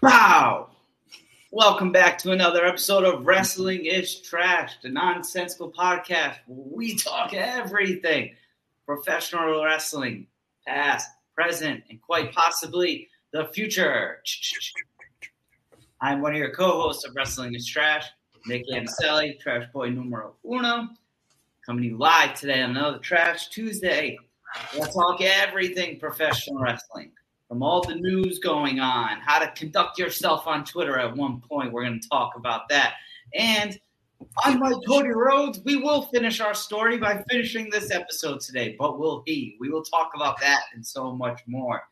Wow! Welcome back to another episode of Wrestling is Trash, the nonsensical podcast we talk everything professional wrestling, past, present, and quite possibly the future. I'm one of your co hosts of Wrestling is Trash, Nick Anicelli, Trash Boy numero uno, coming to you live today on another Trash Tuesday. We'll talk everything professional wrestling from all the news going on, how to conduct yourself on Twitter at one point. We're going to talk about that. And unlike Cody Rhodes, we will finish our story by finishing this episode today, but will he? We will talk about that and so much more.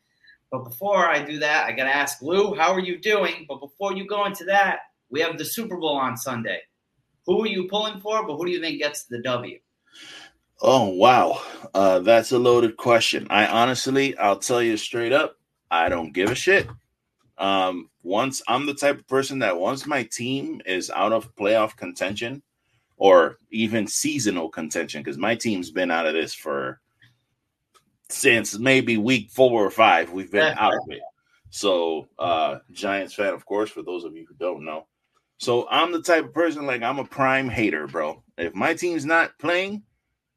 But before I do that, I got to ask Lou, how are you doing? But before you go into that, we have the Super Bowl on Sunday. Who are you pulling for, but who do you think gets the W? Oh wow, uh, that's a loaded question. I honestly, I'll tell you straight up, I don't give a shit. Um, once I'm the type of person that once my team is out of playoff contention or even seasonal contention, because my team's been out of this for since maybe week four or five, we've been out of it. So, uh, Giants fan, of course, for those of you who don't know. So, I'm the type of person like I'm a prime hater, bro. If my team's not playing,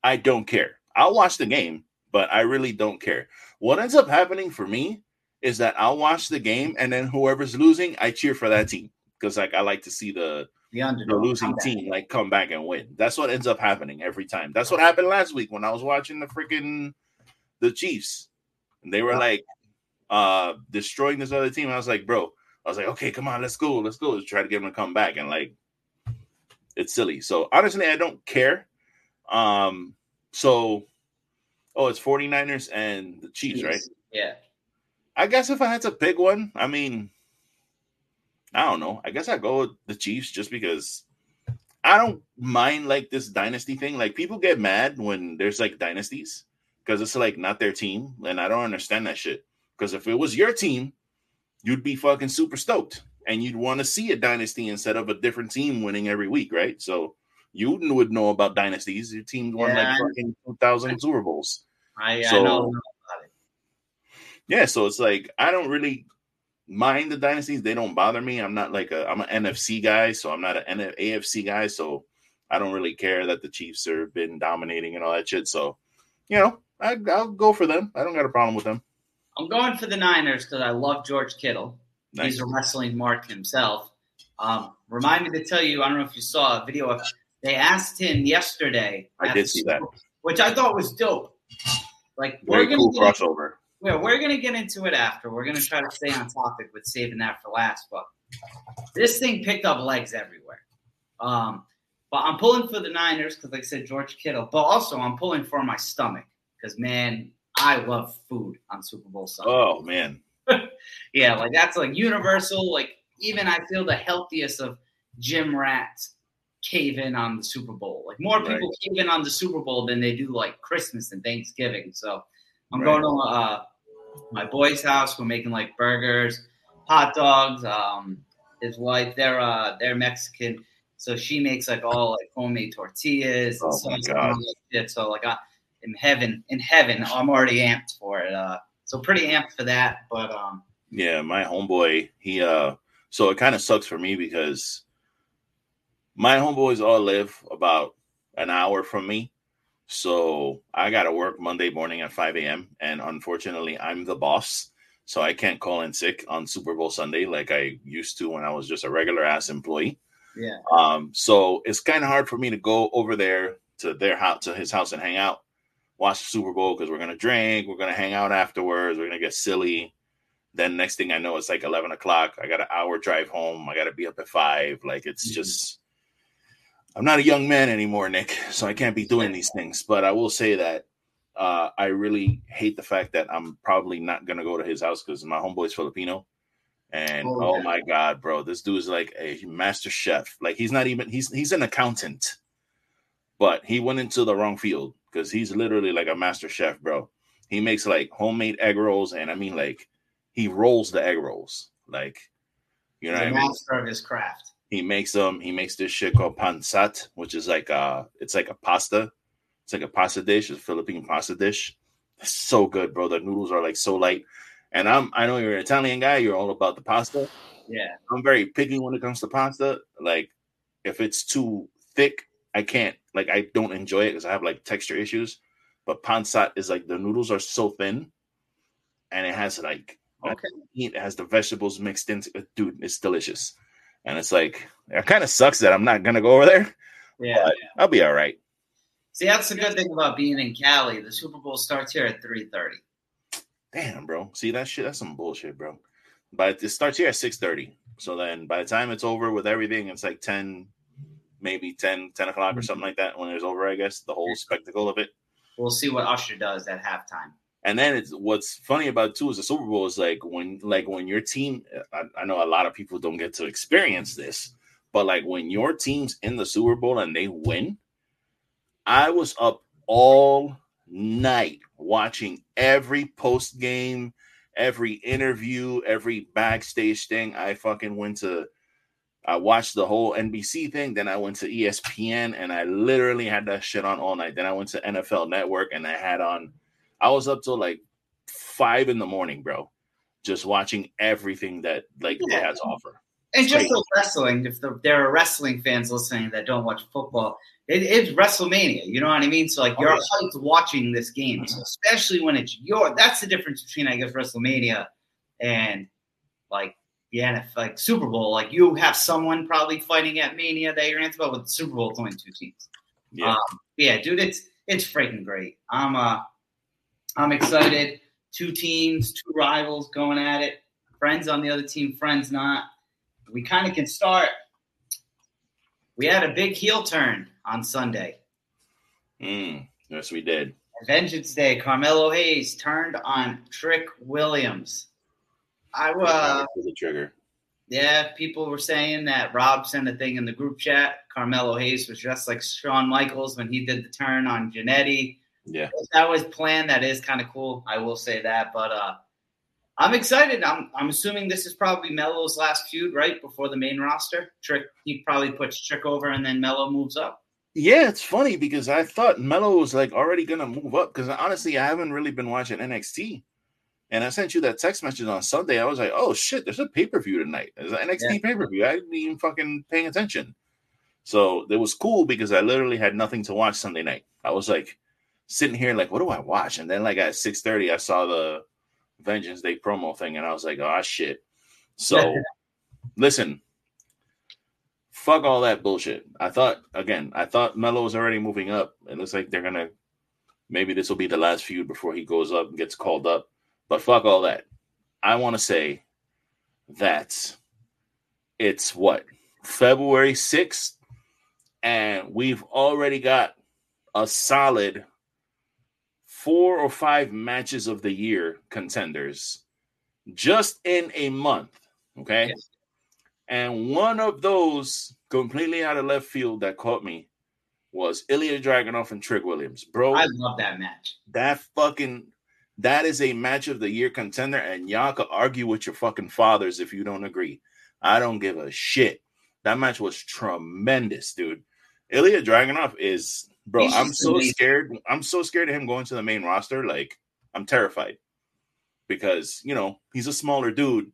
I don't care. I'll watch the game, but I really don't care. What ends up happening for me is that I'll watch the game and then whoever's losing, I cheer for that team because like I like to see the The the losing team like come back and win. That's what ends up happening every time. That's what happened last week when I was watching the freaking the Chiefs. And they were like uh destroying this other team. I was like, bro, I was like, okay, come on, let's go, let's go. Let's try to get them to come back. And like it's silly. So honestly, I don't care. Um so oh, it's 49ers and the Chiefs, right? Yeah. I guess if I had to pick one, I mean, I don't know. I guess I go with the Chiefs just because I don't mind like this dynasty thing. Like people get mad when there's like dynasties because it's like not their team, and I don't understand that shit. Because if it was your team, you'd be fucking super stoked, and you'd want to see a dynasty instead of a different team winning every week, right? So you would know about dynasties. Your team won Yeah. like fucking two thousand Super Bowls. I, I know. Yeah, so it's like I don't really mind the dynasties. They don't bother me. I'm not like a I'm an NFC guy, so I'm not an AFC guy. So I don't really care that the Chiefs have been dominating and all that shit. So you know, I, I'll go for them. I don't got a problem with them. I'm going for the Niners because I love George Kittle. Nice. He's a wrestling mark himself. Um, remind me to tell you, I don't know if you saw a video of they asked him yesterday. I did see Super that. Which I thought was dope. Like Very we're gonna cool crossover. Yeah, we're gonna get into it after. We're gonna try to stay on topic with saving that for last, but this thing picked up legs everywhere. Um, but I'm pulling for the Niners because, like I said, George Kittle. But also, I'm pulling for my stomach because, man, I love food on Super Bowl Sunday. Oh man, Yeah, like that's like universal. Like even I feel the healthiest of gym rats cave in on the Super Bowl. Like more Right. people cave in on the Super Bowl than they do like Christmas and Thanksgiving. So I'm Right. going to uh, my boy's house. We're making like burgers, hot dogs. Um, his wife, they're uh, they're Mexican, so she makes like all like homemade tortillas. and Oh, my God. shit. So like I, in heaven, in heaven, I'm already amped for it. Uh, so pretty amped for that. But um, yeah, my homeboy. He uh, so it kind of sucks for me because my homeboys all live about an hour from me. So I got to work Monday morning at 5 a.m. And unfortunately, I'm the boss. So I can't call in sick on Super Bowl Sunday like I used to when I was just a regular ass employee. yeah. Um, so it's kind of hard for me to go over there to their house, to his house and hang out, watch the Super Bowl because we're going to drink, we're going to hang out afterwards, we're going to get silly. Then next thing I know, it's like 11 o'clock. I got an hour drive home. I got to be up at five. Like it's Mhm. just, I'm not a young man anymore, Nick. So I can't be doing these things. But I will say that uh, I really hate the fact that I'm probably not gonna go to his house because my homeboy's Filipino, and Oh, oh, yeah. my god, bro, this dude is like a master chef. Like he's not even he's he's an accountant, but he went into the wrong field because he's literally like a master chef, bro. He makes like homemade egg rolls, and I mean like he rolls the egg rolls, like you know He's what I mean. master of his craft. He makes them. he makes this shit called pancit, which is like uh it's like a pasta. It's like a pasta dish, it's a Philippine pasta dish. It's so good, bro. The noodles are like so light. And I'm I know you're an Italian guy, you're all about the pasta. Yeah. I'm very picky when it comes to pasta. Like, if it's too thick, I can't. Like, I don't enjoy it because I have like texture issues. But pancit is like the noodles are so thin, and it has like Okay. it has the vegetables mixed into it. Dude, it's delicious. And it's like it kind of sucks that I'm not gonna go over there. Yeah. But I'll be all right. See, that's the good thing about being in Cali. The Super Bowl starts here at three thirty. Damn, bro. See that shit? That's some bullshit, bro. But it starts here at 6:30. So then by the time it's over with everything, it's like 10, maybe 10, 10 o'clock or mm-hmm. something like that when it's over, I guess, the whole spectacle of it. We'll see what Usher does at halftime. And then it's what's funny about too is the Super Bowl is like when like when your team I, I know a lot of people don't get to experience this, but like when your team's in the Super Bowl and they win, I was up all night watching every post game, every interview, every backstage thing. I fucking went to I watched the whole NBC thing, then I went to ESPN and I literally had that shit on all night. Then I went to NFL Network and I had on I was up till like five in the morning, bro, just watching everything that like they had to offer. And just Great. wrestling, if the, there are wrestling fans listening that don't watch football, it, it's WrestleMania. You know what I mean? So like Oh, you're yeah. hyped watching this game, so especially when it's your. That's the difference between I guess WrestleMania and like the NFL, like Super Bowl. Like you have someone probably fighting at Mania that you're into, but with the Super Bowl, it's only two teams. Yeah. Um, yeah, dude, it's it's freaking great. I'm uh I'm excited. Two teams, two rivals going at it. Friends on the other team, friends not. We kind of can start. We had a big heel turn on Sunday. Mm, yes, we did. Vengeance Day, Carmelo Hayes turned on Trick Williams. I uh Pull the trigger. yeah, people were saying that Rob sent a thing in the group chat. Carmelo Hayes was just like Shawn Michaels when he did the turn on Jannetty. Yeah. if that was planned, that is kind of cool. I will say that, but uh, I'm excited. I'm I'm assuming this is probably Melo's last feud, right before the main roster. Trick, he probably puts Trick over, and then Melo moves up. Yeah, it's funny because I thought Melo was like already gonna move up because honestly, I haven't really been watching NXT. And I sent you that text message on Sunday. I was like, "Oh shit, there's a pay per view tonight. There's an NXT Yeah. pay per view. I didn't even fucking paying attention." So it was cool because I literally had nothing to watch Sunday night. I was like sitting here like, "What do I watch?" And then like at six thirty, I saw the Vengeance Day promo thing, and I was like, "Oh shit." So listen, fuck all that bullshit. I thought again, I thought Melo was already moving up. It looks like they're gonna maybe this will be the last feud before he goes up and gets called up. But fuck all that. I want to say that it's what February 6th, and we've already got a solid four or five matches of the year contenders just in a month. Okay. Yes. And one of those completely out of left field that caught me was Ilja Dragunov and Trick Williams. Bro, I love that match. that fucking that is a match of the year contender, and y'all could argue with your fucking fathers if you don't agree. I don't give a shit. That match was tremendous, dude. Ilja Dragunov is bro. He's I'm so amazing. scared. I'm so scared of him going to the main roster. Like I'm terrified because you know he's a smaller dude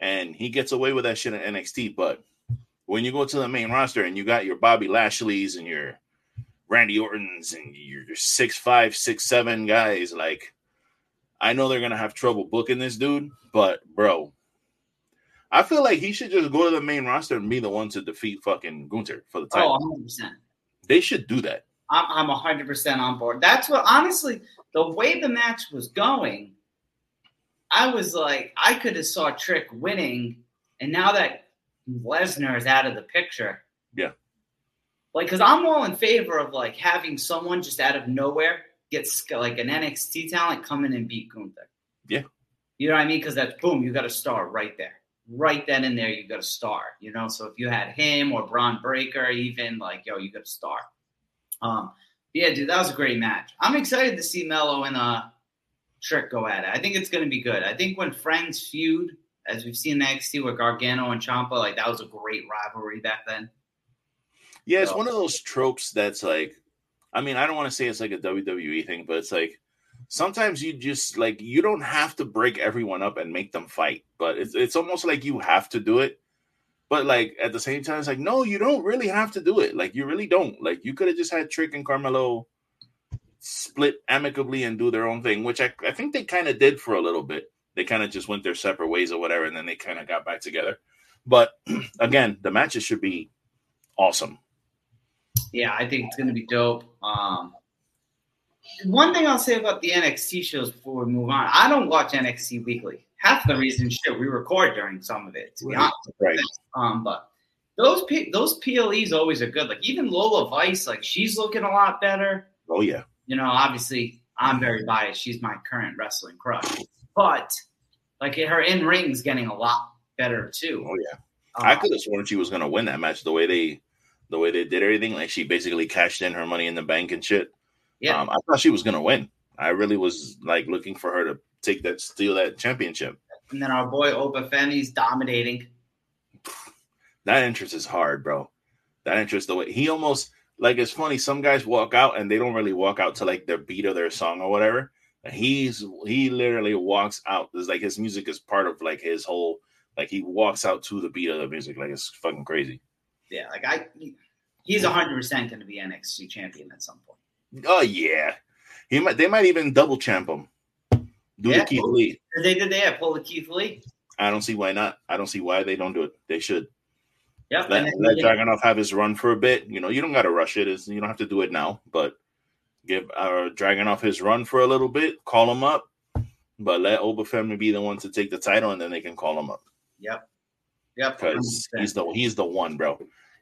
and he gets away with that shit in NXT. But when you go to the main roster and you got your Bobby Lashley's and your Randy Orton's and your six five, six seven guys, like I know they're gonna have trouble booking this dude, but bro, I feel like he should just go to the main roster and be the one to defeat fucking Gunther for the oh, title. Oh, 100 percent. They should do that. I'm I'm 100 percent on board. That's what honestly the way the match was going. I was like, I could have saw Trick winning, and now that Lesnar is out of the picture, Yeah. like, because I'm all in favor of like having someone just out of nowhere get like an NXT talent come in and beat Gunther. Yeah. you know what I mean? Because that's boom, you got a star right there, right then and there, you got a star. You know, so if you had him or Bron Breakker, even like, yo, you got a star. Um, yeah, dude, that was a great match. I'm excited to see Melo and uh Trick go at it. I think it's going to be good. I think when friends feud, as we've seen in NXT with Gargano and Ciampa, like that was a great rivalry back then. Yeah, it's So- one of those tropes that's like, I mean, I don't want to say it's like a WWE thing, but it's like sometimes you just like you don't have to break everyone up and make them fight, but it's it's almost like you have to do it. But like at the same time, it's like no, you don't really have to do it. Like you really don't. Like you could have just had Trick and Carmelo split amicably and do their own thing, which I, I think they kind of did for a little bit. They kind of just went their separate ways or whatever, and then they kind of got back together. But again, the matches should be awesome. Yeah, I think it's going to be dope. Um, one thing I'll say about the NXT shows before we move on, I don't watch NXT weekly. Half the reason, shit, we record during some of it, to be right. honest. Right. Um, but those P- those PLEs always are good. Like even Lola Vice, like she's looking a lot better. Oh yeah. You know, obviously I'm very biased. She's my current wrestling crush, but like her in ring's getting a lot better too. Oh yeah. Um, I could have sworn she was gonna win that match the way they the way they did everything. Like she basically cashed in her money in the bank and shit. yeah, Um, I thought she was gonna win. I really was like looking for her to take that steal that championship. and then our boy Oba Femi's dominating. That interest is hard, bro. That interest the way he almost like it's funny. Some guys walk out and they don't really walk out to like their beat of their song or whatever. He's he literally walks out. It's like his music is part of like his whole like he walks out to the beat of the music. Like it's fucking crazy. Yeah, like I, he's hundred percent going to be NXT champion at some point. Oh yeah. He might they might even double champ him. Do Yeah. the Keith Lee. They did that. Pull the Keith Lee. I don't see why not. I don't see why they don't do it. They should. Yeah. Let, then let Dragunov have his run for a bit. You know, you don't got to rush it. It's, you don't have to do it now, but give uh, Dragunov his run for a little bit. Call him up, but let Obafemi be the one to take the title, and then they can call him up Yep. Yep. because he's the he's the one, bro.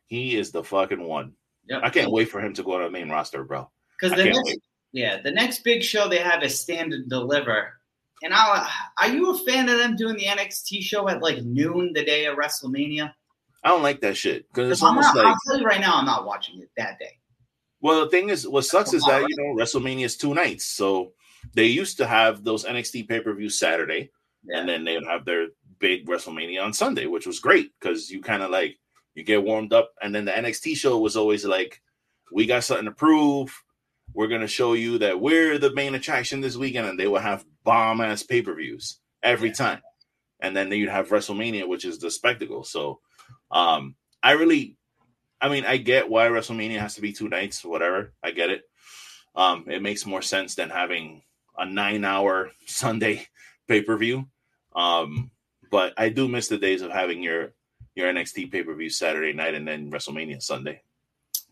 He is the fucking one. Yep. I can't wait for him to go to the main roster, bro. Because the next, wait. yeah, the next big show they have is Stand and Deliver. And I, are you a fan of them doing the NXT show at like noon the day of WrestleMania? I don't like that shit because it's I'm almost not, like I'll tell you right now, I'm not watching it that day. Well, the thing is, what sucks is that you know WrestleMania is two nights, so they used to have those NXT pay per views Saturday, and then they would have their big WrestleMania on Sunday, which was great because you kind of like you get warmed up, and then the NXT show was always like, we got something to prove. We're gonna show you that we're the main attraction this weekend, and they will have bomb ass pay per views every Yeah. time, and then you'd have WrestleMania, which is the spectacle. So, um, I really I mean, I get why WrestleMania has to be two nights, whatever. I get it. Um, it makes more sense than having a nine-hour Sunday pay-per-view. Um, but I do miss the days of having your your NXT pay-per-view Saturday night and then WrestleMania Sunday.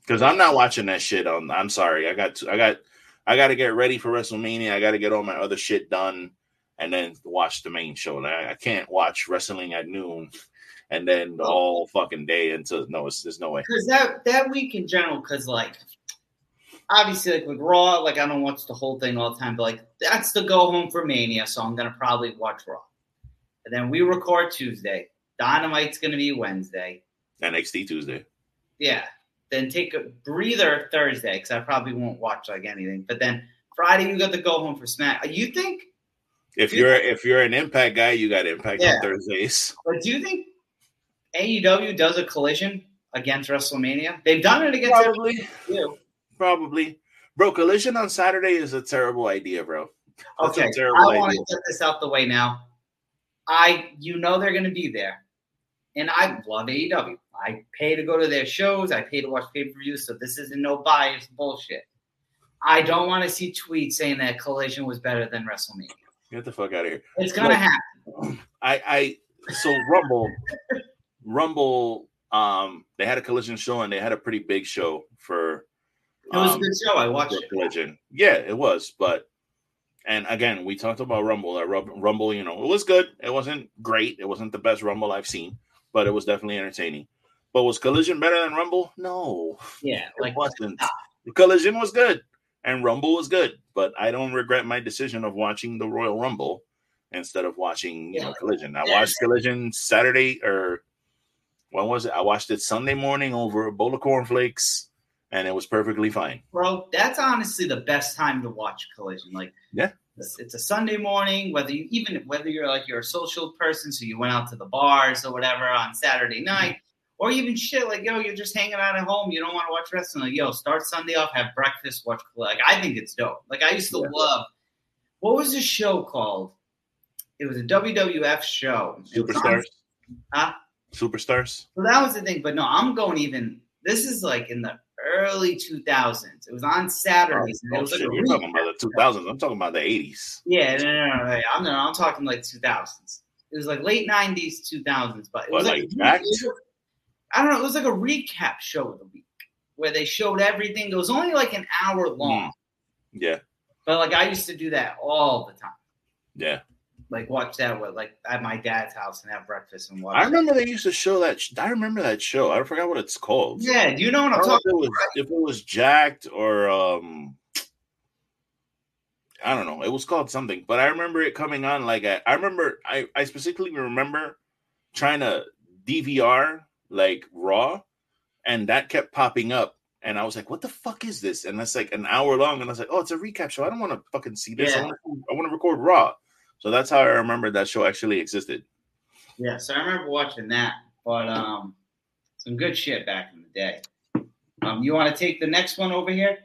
Because I'm not watching that shit. On I'm sorry, I got to, I got I got to get ready for WrestleMania. I got to get all my other shit done and then watch the main show. Like, I can't watch wrestling at noon and then all fucking day until no, it's, there's no way. Because that that week in general, because like obviously like with Raw, like I don't watch the whole thing all the time, but like that's the go home for Mania, so I'm gonna probably watch Raw. And then we record Tuesday. Dynamite's gonna be Wednesday. NXT Tuesday. Yeah. Then take a breather Thursday because I probably won't watch like anything. But then Friday you got to go home for Smack. You think? If you're if you're an Impact guy, you got Impact Yeah. on Thursdays. But do you think AEW does a collision against WrestleMania? They've done it against Probably, probably, bro. Collision on Saturday is a terrible idea, bro. That's Okay, I want to get this out the way now. I, you know, they're going to be there, and I love AEW. I pay to go to their shows. I pay to watch pay per views, so this isn't no bias bullshit. I don't want to see tweets saying that Collision was better than WrestleMania. Get the fuck out of here. It's gonna happen. I, I, so Rumble, Rumble, um, they had a collision show and they had a pretty big show for. It was a um, good show. I watched it. collision. Yeah, it was, but. And again, we talked about Rumble. That Rumble, you know, it was good. It wasn't great. It wasn't the best Rumble I've seen, but it was definitely entertaining. But was Collision better than Rumble? No, Yeah, like wasn't. Ah. Collision was good and Rumble was good, but I don't regret my decision of watching the Royal Rumble instead of watching you know Yeah. Collision. I Yeah. watched Collision Saturday or when was it? I watched it Sunday morning over a bowl of cornflakes, and it was perfectly fine. bro, that's honestly the best time to watch Collision. Like, Yeah. it's, it's a Sunday morning. Whether you even whether you're like you're a social person, so you went out to the bars or whatever on Saturday night, or even shit like yo, you're just hanging out at home. You don't want to watch wrestling. Like yo, start Sunday off, have breakfast, watch. Like I think it's dope. Like I used to Yeah. love what was the show called? It was a WWF show. Superstars. Huh? Superstars. So that was the thing. But no, I'm going even. This is like in the early 2000s. It was on Saturdays. Oh, was shit, like a you're talking about the 2000s. I'm talking about the 80s. Yeah, no, no, no, no. I'm, no, I'm talking like 2000s. It was like late 90s, 2000s. But it was like like? I don't know. It was like a recap show of the week where they showed everything. It was only like an hour long. Yeah, But like I used to do that all the time. yeah. Like watch that with like at my dad's house and have breakfast and watch. I remember they used to show that. sh- I remember that show. I forgot what it's called. Yeah, you know what I'm if talking? it was if it was jacked or um I don't know. It was called something, but I remember it coming on like I, I remember I, I specifically remember trying to DVR like Raw and that kept popping up and I was like, what the fuck is this? And that's like an hour long and I was like, oh, it's a recap show. I don't want to fucking see this. I Yeah. want to I want to record Raw. So that's how I remember that show actually existed. Yeah, so I remember watching that, but um, some good shit back in the day. Um, you want to take the next one over here?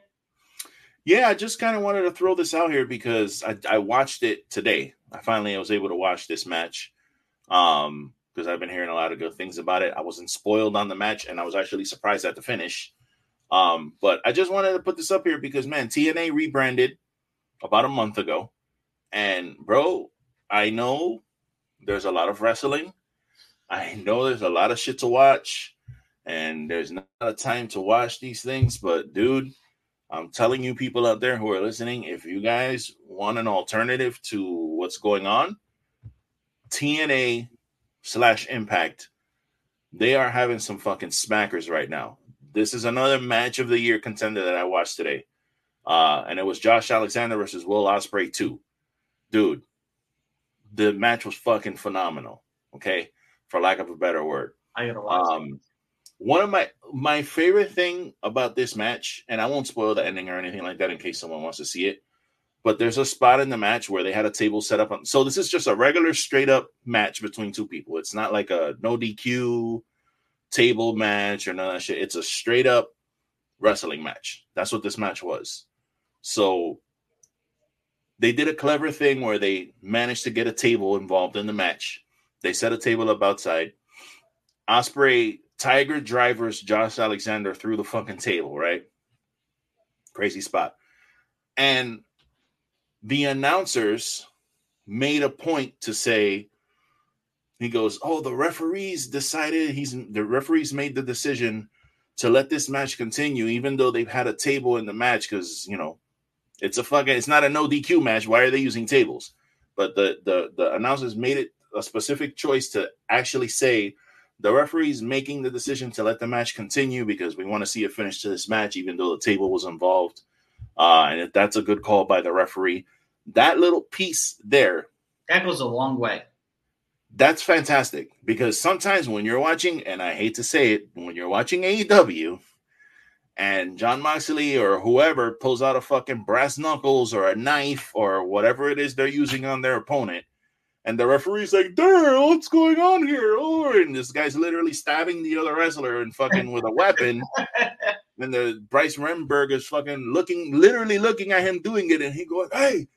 Yeah, I just kind of wanted to throw this out here because I, I watched it today. I finally was able to watch this match um, because I've been hearing a lot of good things about it. I wasn't spoiled on the match, and I was actually surprised at the finish. Um, but I just wanted to put this up here because man, TNA rebranded about a month ago, and bro, I know there's a lot of wrestling. I know there's a lot of shit to watch, and there's not a time to watch these things. But dude, I'm telling you, people out there who are listening, if you guys want an alternative to what's going on, TNA slash Impact, they are having some fucking smackers right now. This is another match of the year contender that I watched today. Uh, and it was Josh Alexander versus Will Ospreay 2. Dude, the match was fucking phenomenal. Okay. For lack of a better word. I gotta watch. Um, one of my my favorite thing about this match, and I won't spoil the ending or anything like that in case someone wants to see it. But there's a spot in the match where they had a table set up. On, so this is just a regular straight up match between two people. It's not like a no DQ table match or none of that shit. It's a straight up wrestling match. That's what this match was. So they did a clever thing where they managed to get a table involved in the match. They set a table up outside. Ospreay Tiger drivers Josh Alexander through the fucking table, right? Crazy spot. And the announcers made a point to say, he goes, Oh, the referees decided he's the referees made the decision to let this match continue, even though they've had a table in the match, because you know, it's a fucking it's not a no DQ match. Why are they using tables? But the the the announcers made it a specific choice to actually say the referee's making the decision to let the match continue because we want to see a finish to this match, even though the table was involved. Uh, and if that's a good call by the referee, that little piece there, that goes a long way. that's fantastic because sometimes when you're watching, and I hate to say it, when you're watching AEW and Jon Moxley or whoever pulls out a fucking brass knuckles or a knife or whatever it is they're using on their opponent, and the referee's like, "Darn, what's going on here?" Oh, and this guy's literally stabbing the other wrestler and fucking with a weapon. and the Bryce Remsburg is fucking looking, literally looking at him doing it, and he going, "Hey,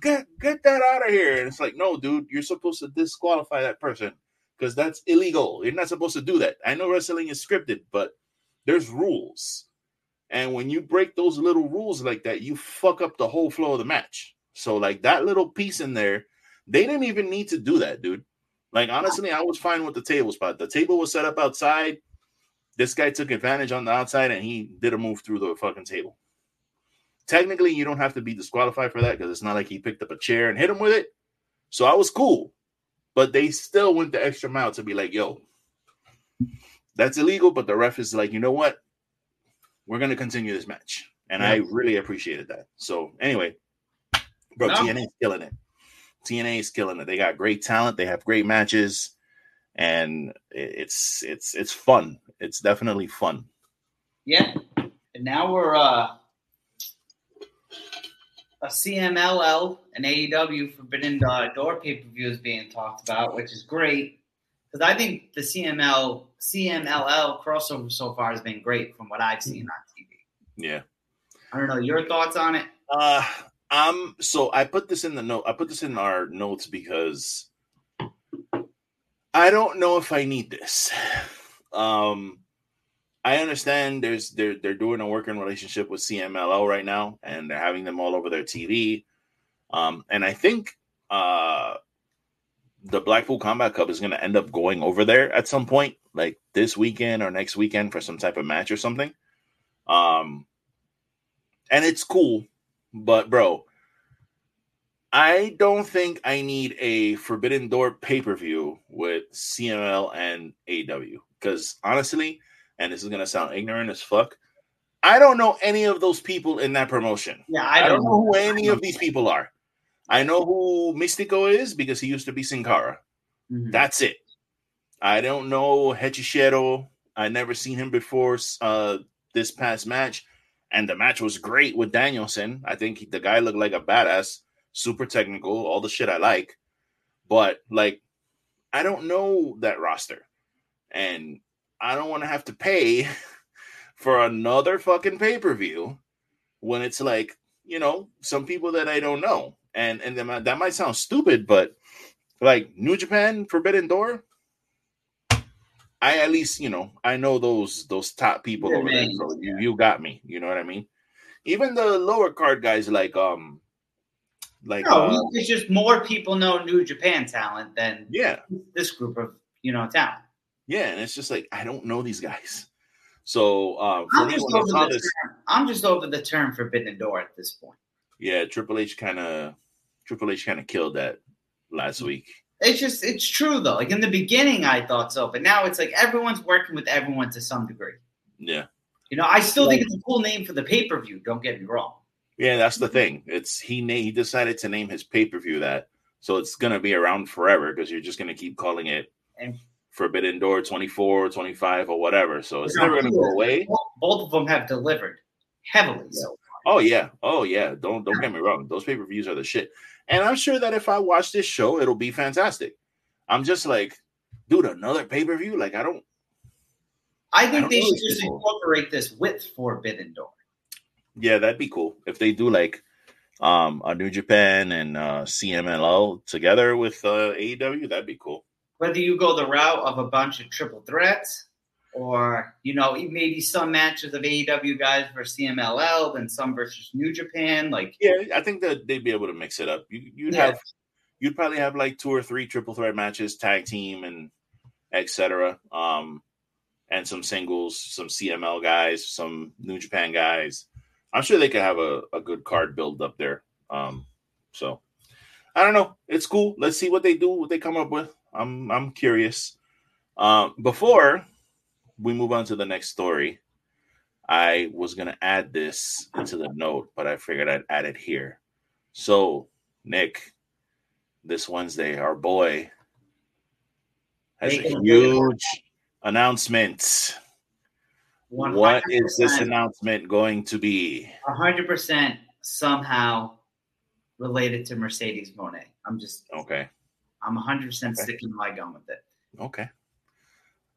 get get that out of here!" And it's like, "No, dude, you're supposed to disqualify that person because that's illegal. You're not supposed to do that. I know wrestling is scripted, but there's rules." And when you break those little rules like that, you fuck up the whole flow of the match. So, like that little piece in there, they didn't even need to do that, dude. Like, honestly, I was fine with the table spot. The table was set up outside. This guy took advantage on the outside and he did a move through the fucking table. Technically, you don't have to be disqualified for that because it's not like he picked up a chair and hit him with it. So I was cool. But they still went the extra mile to be like, yo, that's illegal. But the ref is like, you know what? We're going to continue this match. And I really appreciated that. So, anyway, bro, No. TNA is killing it. TNA is killing it. They got great talent. They have great matches, and it's it's it's fun. It's definitely fun. Yeah. And now we're uh a CMLL and AEW Forbidden Door pay per view is being talked about, which is great because I think the CML CMLL crossover so far has been great from what I've seen on TV. Yeah. I don't know your thoughts on it. Uh Um, so I put this in the note. I put this in our notes because I don't know if I need this. Um, I understand there's they're they're doing a working relationship with CMLL right now, and they're having them all over their TV. Um, and I think uh the Blackpool Combat Club is going to end up going over there at some point, like this weekend or next weekend for some type of match or something. Um, and it's cool, but bro, I don't think I need a Forbidden Door pay per view with CMLL and AW because honestly, and this is gonna sound ignorant as fuck, I don't know any of those people in that promotion. Yeah, I don't know who any of these people are. I know who Místico is because he used to be Sin Cara. Mhm. That's it. I don't know Hechicero. I never seen him before uh, this past match, and the match was great with Danielson. I think he- the guy looked like a badass, super technical, all the shit I like. But like, I don't know that roster, and I don't want to have to pay for another fucking pay per view when it's like you know some people that I don't know, and and that might- that might sound stupid, but like New Japan Forbidden Door. I at least you know I know those those top people Yeah, over there. So you, you got me. You know what I mean? Even the lower card guys like um like No, uh, it's just more people know New Japan talent than yeah this group of you know talent. yeah, and it's just like I don't know these guys. So uh, I'm just, over the this, term, I'm just over the term Forbidden Door at this point. yeah, Triple H kind of Triple H kind of killed that last week. It's just it's true though. Like in the beginning, I thought so, but now it's like everyone's working with everyone to some degree. Yeah, You know, I still think it's a cool name for the pay per view. Don't get me wrong. Yeah, that's the mm-hmm. thing. It's he na- he decided to name his pay per view that, so it's gonna be around forever because you're just gonna keep calling it And- Forbidden Door 24, 25, or whatever. So it's never gonna go away. Both- of them have delivered heavily. So Oh yeah, oh yeah. Don't don't get me wrong. Those pay per views are the shit, and I'm sure that if I watch this show, it'll be fantastic. I'm just like, dude, another pay per view. Like I don't. I I think don't they should just incorporate this with Forbidden Door. Yeah, that'd be cool if they do like um a New Japan and uh CMLL together with uh AEW. That'd be cool. Whether you go the route of a bunch of triple threats, or you know maybe some matches of AEW guys versus CMLL, then some versus New Japan. Like Yeah, I think that they'd be able to mix it up. You, you'd Yeah. have, you'd probably have like two or three triple threat matches, tag team, and etc. Um, and some singles, some CMLL guys, some New Japan guys. I'm sure they could have a, a good card build up there. Um, so I don't know. It's cool. Let's see what they do, what they come up with. I'm I'm curious. Um, before we move on to the next story, I was gonna add this into the note, but I figured I'd add it here. So, Nick, this Wednesday, our boy has a huge announcement. What is this announcement going to be? 100% somehow related to Mercedes Moné. I'm just, Okay. I'm 100% sticking my gun with it. Okay.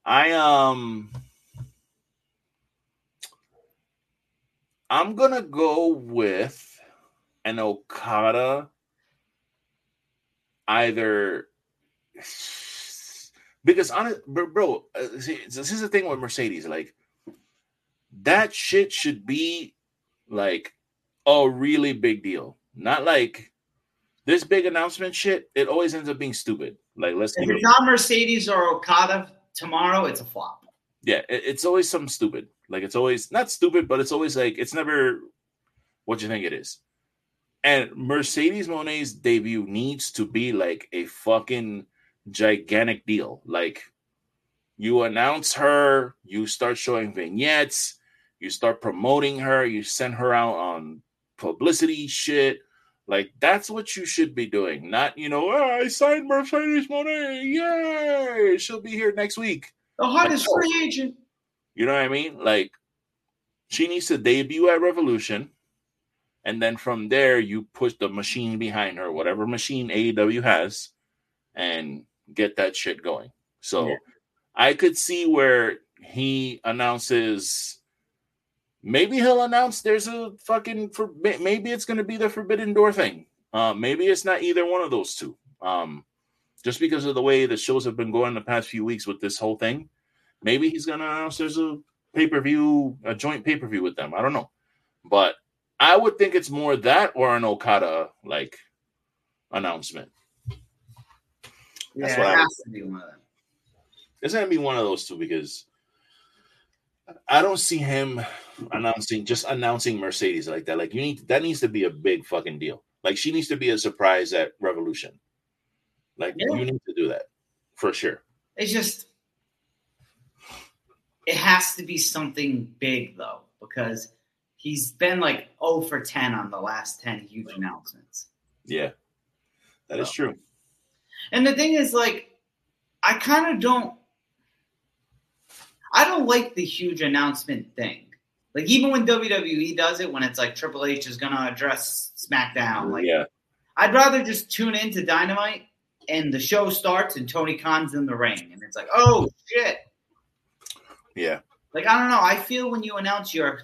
I um I'm gonna go with an Okada either because honest bro, bro uh, see, this is the thing with Mercedes like that shit should be like a really big deal not like this big announcement shit it always ends up being stupid like let's If it's not Mercedes or Okada tomorrow, it's a flop. yeah, it, it's always something stupid. Like it's always not stupid, but it's always like it's never what you think it is. And Mercedes Moné's debut needs to be like a fucking gigantic deal. Like you announce her, you start showing vignettes, you start promoting her, you send her out on publicity shit. Like that's what you should be doing. Not, you know, "Oh, I signed Mercedes Moné. Yay! She'll be here next week. The hottest free agent. You know what I mean? Like she needs to debut at Revolution, and then from there you push the machine behind her, whatever machine AEW has, and get that shit going. So Yeah. I could see where he announces, maybe he'll announce there's a fucking for maybe it's going to be the Forbidden Door thing. Uh, maybe it's not either one of those two. Um, just because of the way the shows have been going the past few weeks with this whole thing, maybe he's going to announce there's a pay per view, a joint pay per view with them. I don't know, but I would think it's more that or an Okada like announcement. That's yeah, what to be one. It's gonna be one of those two because I don't see him announcing just announcing Mercedes like that. Like you need that needs to be a big fucking deal. Like she needs to be a surprise at Revolution. Like yeah. you need to do that for sure. It's just it has to be something big though, because he's been like 0 for 10 on the last 10 huge announcements. Yeah. that so. is true. And the thing is, like, I kind of don't. I don't like the huge announcement thing. Like even when WWE does it, when it's like Triple H is gonna address SmackDown, like yeah, I'd rather just tune into Dynamite and the show starts and Tony Khan's in the ring and it's like, oh shit. Yeah. Like I don't know. I feel when you announce your,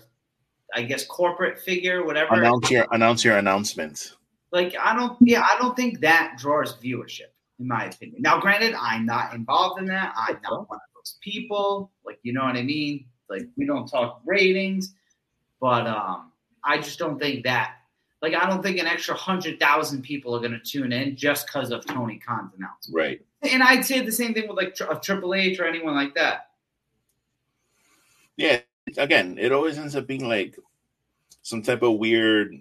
I guess corporate figure, whatever. Announce your announce your announcements. Like I don't. Yeah, I don't think that draws viewership in my opinion. Now, granted, I'm not involved in that. I'm not one of those people. Like, you know what I mean? Like, we don't talk ratings, but um, I just don't think that. Like, I don't think an extra hundred thousand people are going to tune in just because of Tony Khan's announcement. Right. And I'd say the same thing with like a Triple H or anyone like that. Yeah. Again, it always ends up being like some type of weird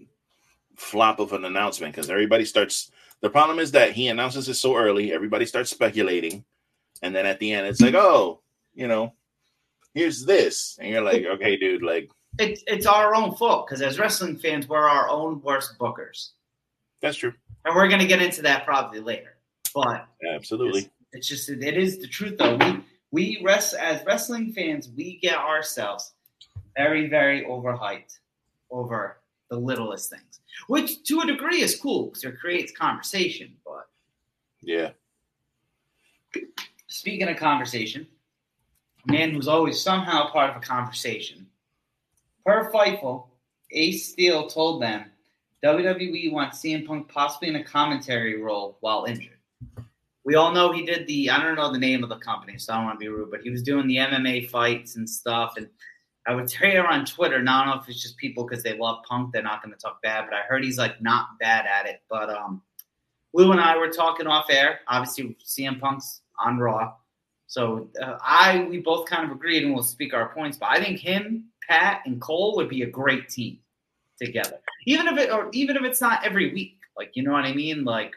flop of an announcement because everybody starts the problem is that he announces it so early, everybody starts speculating, and then at the end, it's like, oh, you know, here's this, and you're like, okay, dude, like, it's it's our own fault because as wrestling fans, we're our own worst bookers. That's true, and we're gonna get into that probably later. But absolutely, it's, it's just it is the truth though. We we rest as wrestling fans, we get ourselves very very overhyped over the littlest things which to a degree is cool because it creates conversation. But yeah. Speaking of conversation, a man who's always somehow part of a conversation. Per Fightful, Ace Steel told them WWE wants CM Punk possibly in a commentary role while injured. We all know he did the I don't know the name of the company, so I don't want to be rude, but he was doing the MMA fights and stuff, and I would hear on Twitter. i don't know if it's just people because they love Punk, they're not going to talk bad. But I heard he's like not bad at it. But um, Lou and I were talking off air. Obviously, CM Punk's on Raw, so uh, I we both kind of agreed, and we'll speak our points. But I think him, Pat, and Cole would be a great team together. Even if it or even if it's not every week, like you know what I mean, like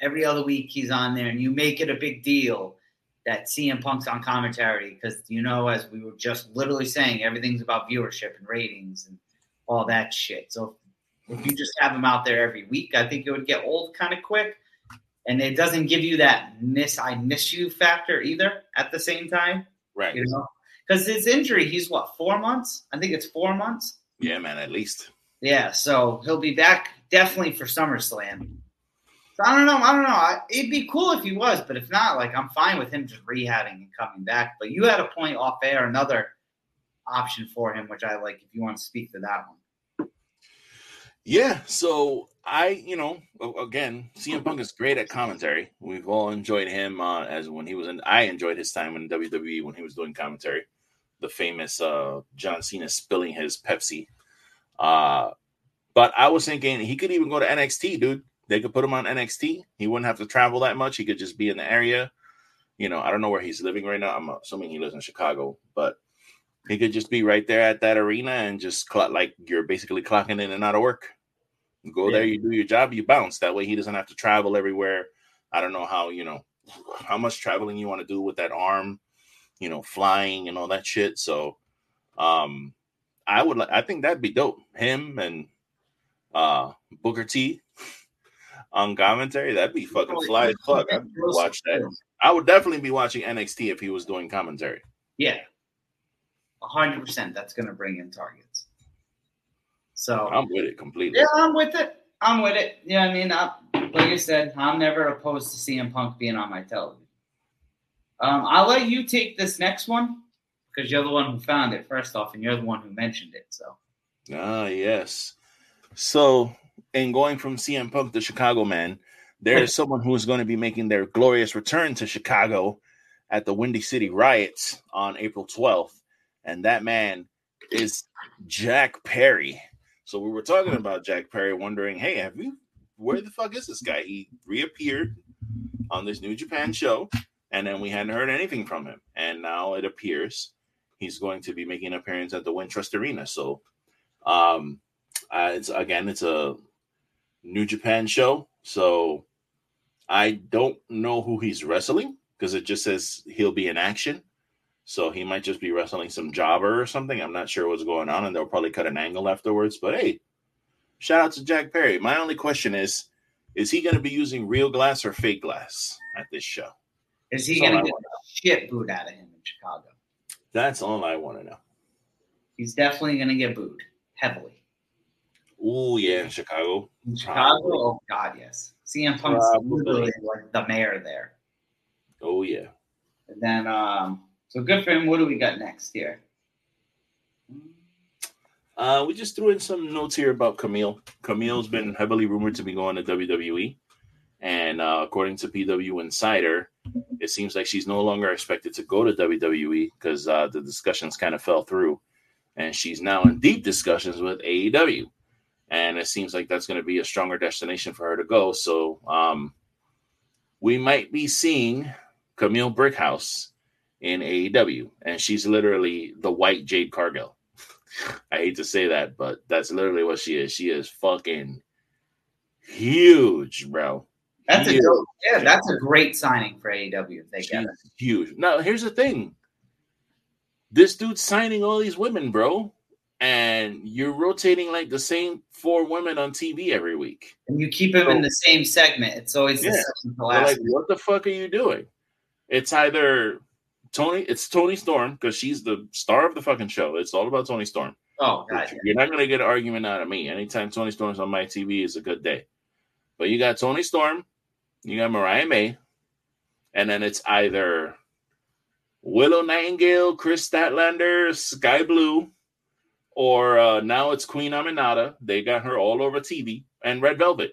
every other week he's on there, and you make it a big deal that CM Punk's on commentary because you know, as we were just literally saying, everything's about viewership and ratings and all that shit. So if you just have him out there every week, I think it would get old kind of quick. And it doesn't give you that miss I miss you factor either at the same time. Right. You know? Because his injury, he's what, four months? I think it's four months. Yeah, man, at least. Yeah, so he'll be back definitely for SummerSlam. I don't know. I don't know. It'd be cool if he was, but if not, like I'm fine with him just rehabbing and coming back. But you had a point off air, another option for him, which I like. If you want to speak to that one. Yeah. So I, you know, again, CM Punk is great at commentary. We've all enjoyed him uh, as when he was in. I enjoyed his time in WWE when he was doing commentary. The famous uh, John Cena spilling his Pepsi. Uh, but I was thinking he could even go to NXT, dude they could put him on NXT. He wouldn't have to travel that much. He could just be in the area. You know, I don't know where he's living right now. I'm assuming he lives in Chicago, but he could just be right there at that arena and just clock like you're basically clocking in and out of work. You go yeah. there, you do your job, you bounce. That way he doesn't have to travel everywhere. I don't know how, you know, how much traveling you want to do with that arm, you know, flying and all that shit. So um I would like I think that'd be dope. Him and uh Booker T on commentary, that'd be fucking fly as fuck. I'd watch that. I would definitely be watching NXT if he was doing commentary. Yeah, hundred percent. That's gonna bring in targets. So I'm with it completely. Yeah, I'm with it. I'm with it. Yeah, I mean, I, like I said, I'm never opposed to CM Punk being on my television. Um, I'll let you take this next one. because you're the one who found it first off, and you're the one who mentioned it. So Ah, yes. So, in going from CM Punk to Chicago Man, there is someone who is going to be making their glorious return to Chicago at the Windy City Riots on April 12th. And that man is Jack Perry. So, we were talking about Jack Perry, wondering, hey, have you, where the fuck is this guy? He reappeared on this New Japan show, and then we hadn't heard anything from him. And now it appears he's going to be making an appearance at the Wintrust Arena. So, um, uh, it's again, it's a New Japan show, so I don't know who he's wrestling because it just says he'll be in action. So he might just be wrestling some jobber or something. I'm not sure what's going on, and they'll probably cut an angle afterwards. But hey, shout out to Jack Perry. My only question is: Is he going to be using real glass or fake glass at this show? is he going to get shit booed out of him in Chicago? That's all I want to know. He's definitely going to get booed heavily. Oh yeah, in Chicago. In Chicago, oh god, yes. CM Punk's Probably. literally like the mayor there. Oh yeah. And then, um, so good for him. What do we got next here? Uh, we just threw in some notes here about Kamille. Kamille's been heavily rumored to be going to WWE, and uh, according to PW Insider, it seems like she's no longer expected to go to WWE because uh, the discussions kind of fell through, and she's now in deep discussions with AEW, and it seems like that's going to be a stronger destination for her to go. So, um, we might be seeing Kamille Brickhouse in AEW, and she's literally the white Jade Cargill. I hate to say that, but that's literally what she is. She is fucking huge, bro. That's a dope, yeah, that's a great signing for AEW if they She's get it. huge. Now, here's the thing. This dude's signing all these women, bro, and you're rotating like the same four women on TV every week. And you keep him in the same segment. It's always Yeah. the to like, what the fuck are you doing? It's either Toni, it's Toni Storm because she's the star of the fucking show. It's all about Toni Storm. oh god, You're not gonna get an argument out of me. Anytime Toni Storm's on my TV is a good day. But you got Toni Storm, you got Mariah May, and then it's either Willow Nightingale, Kris Statlander, Skye Blue, or uh, now it's Queen Aminata. They got her all over TV and Red Velvet.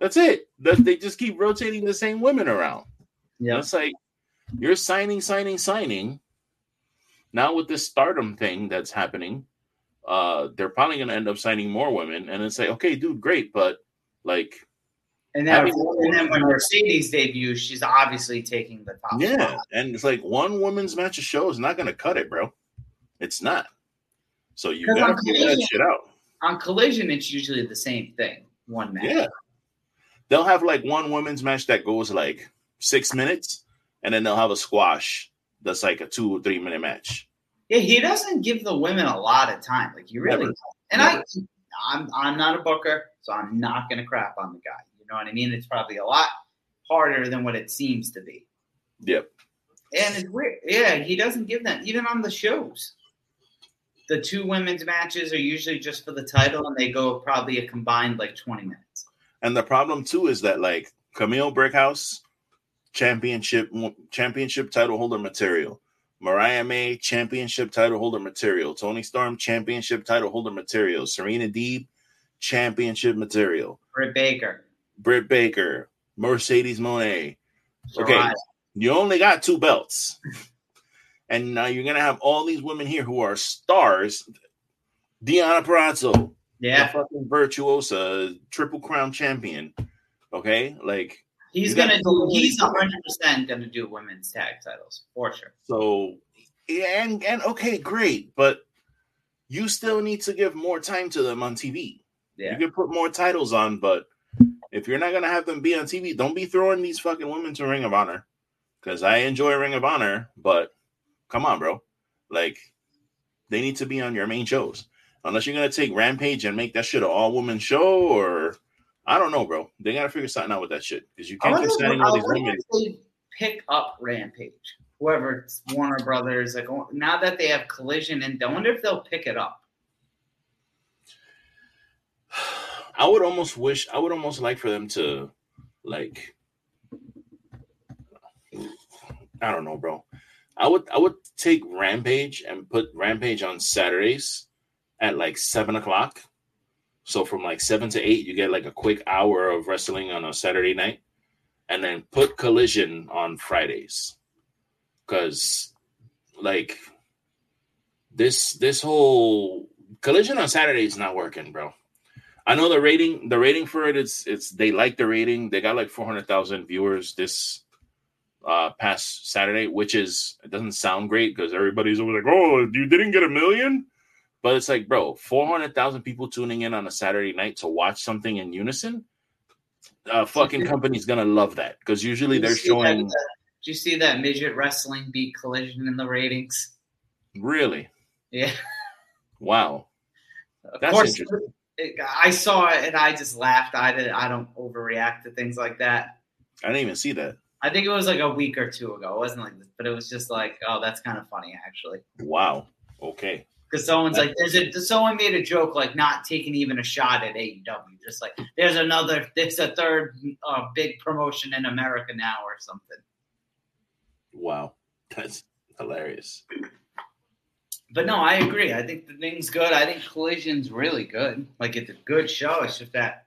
That's it. That they just keep rotating the same women around. yeah. It's like you're signing, signing, signing. Now with this stardom thing that's happening, uh, they're probably gonna end up signing more women, and it's like, okay, dude, great, but like, And then, and then when Mercedes debuts, she's obviously taking the top. yeah, spot. and it's like one women's match a show is not gonna cut it, bro. It's not. So you gotta on figure that shit out. On Collision, it's usually the same thing. One match. Yeah, they'll have like one women's match that goes like six minutes, and then they'll have a squash that's like a two or three minute match. Yeah, he doesn't give the women a lot of time. Like you really, Never. don't. and Never. I, I'm I'm not a booker, so I'm not gonna crap on the guy. You know what I mean? It's probably a lot harder than what it seems to be. Yep. And it's weird. Yeah, he doesn't give them even on the shows. The two women's matches are usually just for the title, and they go probably a combined like 20 minutes. And the problem too is that like Kamille Brickhouse, championship championship title holder material. Mariah May, championship title holder material. Toni Storm, championship title holder material. Serena Deeb, championship material. Britt Baker, Britt Baker, Mercedes Moné. Okay. You only got two belts. And now you're gonna have all these women here who are stars. Deonna Purrazzo, the yeah, fucking virtuosa, triple crown champion. Okay, like he's you gonna do. He's 100 percent gonna do women's tag titles for sure. so, yeah, and and okay, great, but you still need to give more time to them on TV. Yeah, You can put more titles on, but if you're not gonna have them be on TV, don't be throwing these fucking women to Ring of Honor. Because I enjoy Ring of Honor, but come on, bro, like they need to be on your main shows. Unless you're gonna take Rampage and make that shit an all woman show, or I don't know, bro. They gotta figure something out with that shit because you can't keep signing all these women. pick up Rampage. Whoever it's Warner Brothers, like oh, now that they have Collision, and I wonder if they'll pick it up. I would almost wish I would almost like for them to like I don't know, bro. I would I would take Rampage and put Rampage on Saturdays at like seven o'clock. So from like seven to eight, you get like a quick hour of wrestling on a Saturday night, and then put Collision on Fridays, because like this this whole Collision on Saturday is not working, bro. I know the rating the rating for it it's it's they like the rating. They got like four hundred thousand viewers this uh past Saturday, which is it doesn't sound great because everybody's always like, oh, you didn't get a million. But it's like, bro, 400,000 people tuning in on a Saturday night to watch something in unison. Uh, fucking company's gonna love that because usually they're showing. That, did you see that midget wrestling beat Collision in the ratings? Really? Yeah. Wow. Of That's course, interesting. it- I saw it and I just laughed. I did. I don't overreact to things like that. I didn't even see that. I think it was like a week or two ago. It wasn't like this, but it was just like, oh, that's kind of funny actually. Wow. Okay. Because someone's like, there's a someone made a joke like not taking even a shot at AEW, just like there's another, there's a third uh, big promotion in America now or something. Wow. That's hilarious. But no, I agree. I think the thing's good. I think Collision's really good. Like it's a good show. It's just that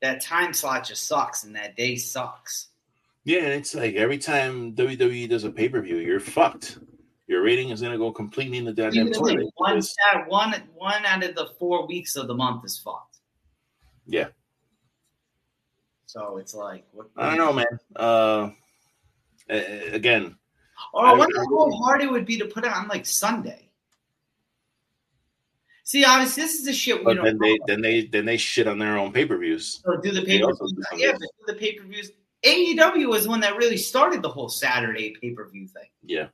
that time slot just sucks, and that day sucks. Yeah, and it's like every time WWE does a pay per view, you're fucked. Your rating is gonna go completely in the goddamn if toilet. one, sat- one, one out of the four weeks of the month is fucked. Yeah. So it's like, what? I don't know, man. Uh, again, Or I wonder how hard it would be to put it on like Sunday. See, obviously, this is the shit we but don't then they then they then they shit on their own pay per views. So do the pay per views? Yeah, but do the pay per views. AEW was the one that really started the whole Saturday pay per view thing. Yeah,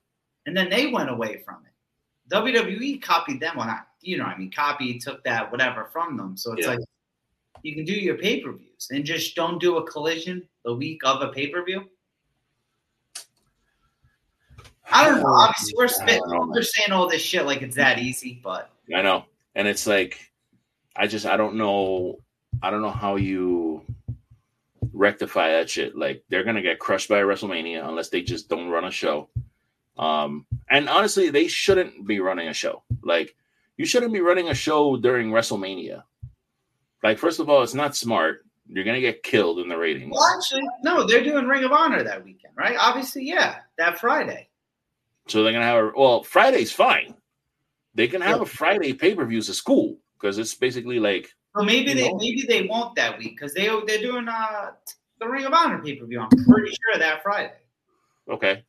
and then they went away from it. WWE copied them, well, not you know, I mean, copied, took that whatever from them. So it's Yeah. like you can do your pay per views and just don't do a collision the week of a pay per view. I don't know. Obviously, we're I spit, don't know, man. we're saying all this shit like it's that easy, but I know, and it's like, I just I don't know, I don't know how you rectify that shit. Like they're gonna get crushed by WrestleMania unless they just don't run a show. Um, and honestly, they shouldn't be running a show. Like you shouldn't be running a show during WrestleMania. Like first of all, it's not smart. You're gonna get killed in the ratings. well, actually, no, they're doing Ring of Honor that weekend, right? Obviously, yeah, that Friday. So they're gonna have a well, Friday's fine. They can have Yeah. a Friday pay per views at school because it's basically like Well, maybe they know? maybe they won't that week because they they're doing uh the Ring of Honor pay per view. I'm pretty sure that Friday. okay.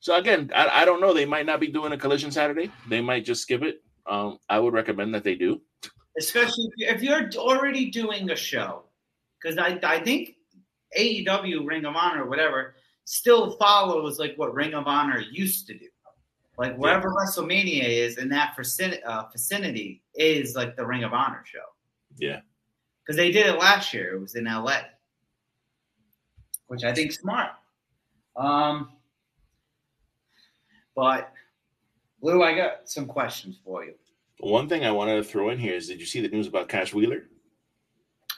So again, I, I don't know. They might not be doing a collision Saturday. They might just skip it. Um, I would recommend that they do. especially if you're, if you're already doing a show, because I I think AEW Ring of Honor whatever still follows like what Ring of Honor used to do, like wherever WrestleMania is in that vicin- uh, vicinity is like the Ring of Honor show. Yeah. because they did it last year. It was in LA, which I think smart. Um, but Lou, I got some questions for you. One thing I wanted to throw in here is, did you see the news about Cash Wheeler?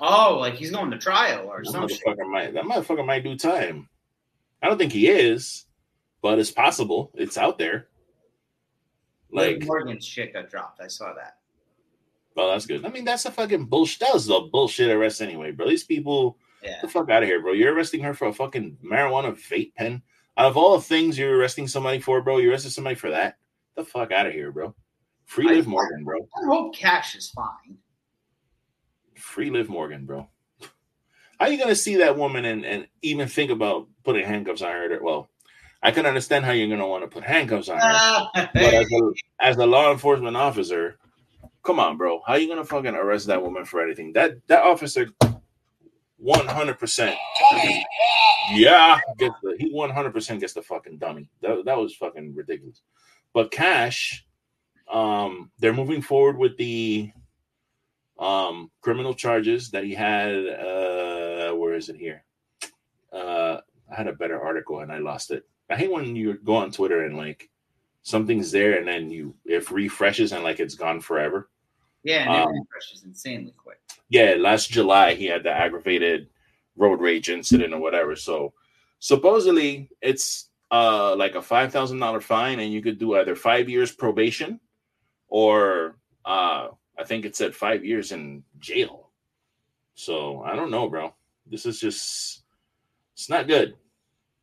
Oh, like he's going to trial or That something. motherfucker might that motherfucker might do time. I don't think he is, but it's possible. It's out there. Like, Morgan's shit got dropped. I saw that. well, that's good. I mean, that's a fucking bullshit. That was a bullshit arrest anyway, bro. These people, Yeah. get the fuck out of here, bro. You're arresting her for a fucking marijuana vape pen. Out of all the things you're arresting somebody for, bro, you arrested somebody for that. Get the fuck out of here, bro. Free I- Liv Morgan, bro. I hope Cash is fine. Free Liv Morgan, bro. How you gonna see that woman and, and even think about putting handcuffs on her? Well, I can understand how you're gonna want to put handcuffs on her, but as a, as a law enforcement officer, come on, bro. How you gonna fucking arrest that woman for anything? That that officer, one hundred percent, yeah, gets the he one hundred percent gets the fucking dummy. That that was fucking ridiculous. But Cash, um, they're moving forward with the um criminal charges that he had. Uh, where is it here? Uh, I had a better article and I lost it. I hate when you go on Twitter and like something's there and then you it refreshes and like it's gone forever. Yeah, and Um, it insanely quick. Yeah, last July he had the aggravated road rage incident or whatever. So supposedly it's uh like a five thousand dollar fine, and you could do either five years probation or uh I think it said five years in jail. So I don't know, bro. This is just it's not good.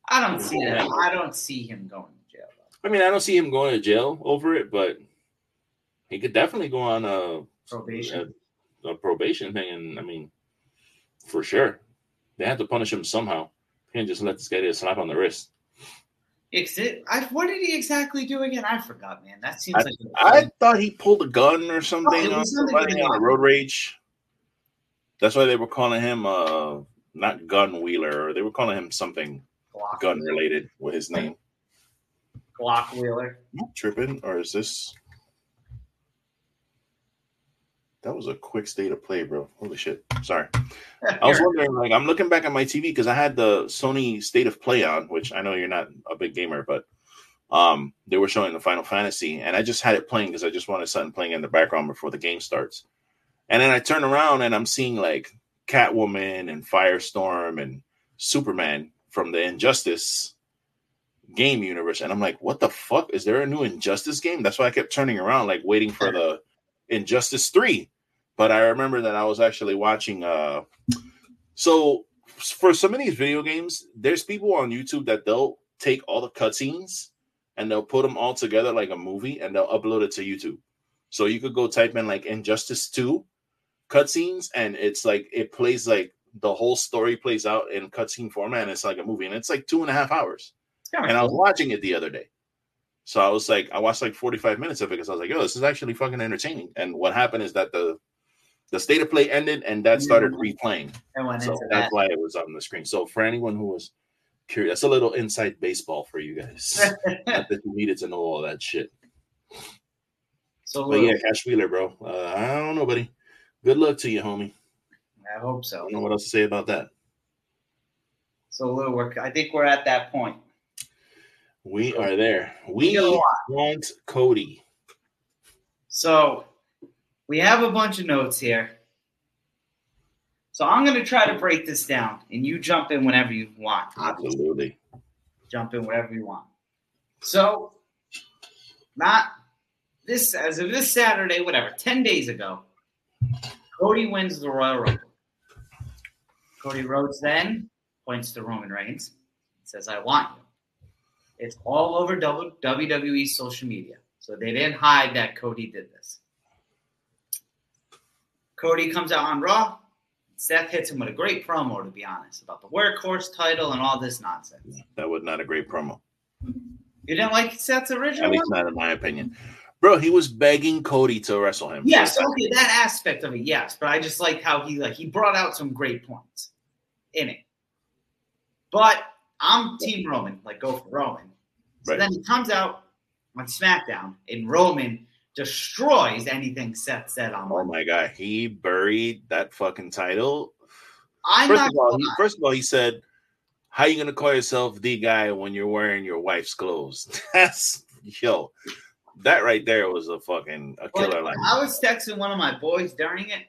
I don't see that. I don't see him going to jail. I mean, I don't see him going to jail over it, but he could definitely go on a Probation. a, a probation thing, and I mean, for sure, they have to punish him somehow. Can't just let this guy get a slap on the wrist. I, what did he exactly do again? I forgot, man. That seems like I thought he pulled a gun or something Oh, on somebody on a road rage. That's why they were calling him uh not gun wheeler, or they were calling him something Glock, gun related with his name. Glock Wheeler. Am tripping, or is this? That was a quick state of play, bro. Holy shit! Sorry. I was wondering, like, I'm looking back at my TV because I had the Sony State of Play on, which I know you're not a big gamer, but um, they were showing the Final Fantasy, and I just had it playing because I just wanted something playing in the background before the game starts. And then I turn around and I'm seeing like Catwoman and Firestorm and Superman from the Injustice game universe, and I'm like, what the fuck? Is there a new Injustice game? That's why I kept turning around, like waiting for the Injustice Three. But I remember that I was actually watching uh so for some of these video games, there's people on YouTube that they'll take all the cutscenes and they'll put them all together like a movie and they'll upload it to YouTube. So you could go type in like Injustice 2 cutscenes and it's like it plays like the whole story plays out in cutscene format and it's like a movie and it's like two and a half hours. And I was watching it the other day. So I was like, I watched like 45 minutes of it because I was like, yo, this is actually fucking entertaining. And what happened is that the the state of play ended and that started replaying. I went So that's that. why it was on the screen. So for anyone who was curious, that's a little inside baseball for you guys. Not that you needed to know all that shit. so But yeah, Cash Wheeler, bro. Uh, I don't know, buddy. Good luck to you, homie. I hope I so. don't know what else to say about that. So Lou, we're, I think we're at that point. We are there. We what? want Cody. So we have a bunch of notes here. So I'm going to try to break this down, and you jump in whenever you want. Absolutely. jump in wherever you want. So, not this as of this Saturday, whatever, ten days ago, Cody wins the Royal Rumble. Cody Rhodes then points to Roman Reigns, and says, "I want you." It's all over WWE social media, so they didn't hide that Cody did this. Cody comes out on Raw. Seth hits him with a great promo, to be honest, about the workhorse title and all this nonsense. That was not a great promo. You didn't like Seth's original At least one? not in my opinion. Bro, he was begging Cody to wrestle him. Yes, okay, that aspect of it, yes. But I just like how he like he brought out some great points in it. But I'm Team Roman, like go for Roman. So Right. then he comes out on SmackDown and Roman destroys anything Seth said on Oh my god, he buried that fucking title. I'm First of all, he, first of all, he said, "How you gonna call yourself the guy when you're wearing your wife's clothes?" That's yo, that right there was a fucking a Like, killer line. I was texting one of my boys during it.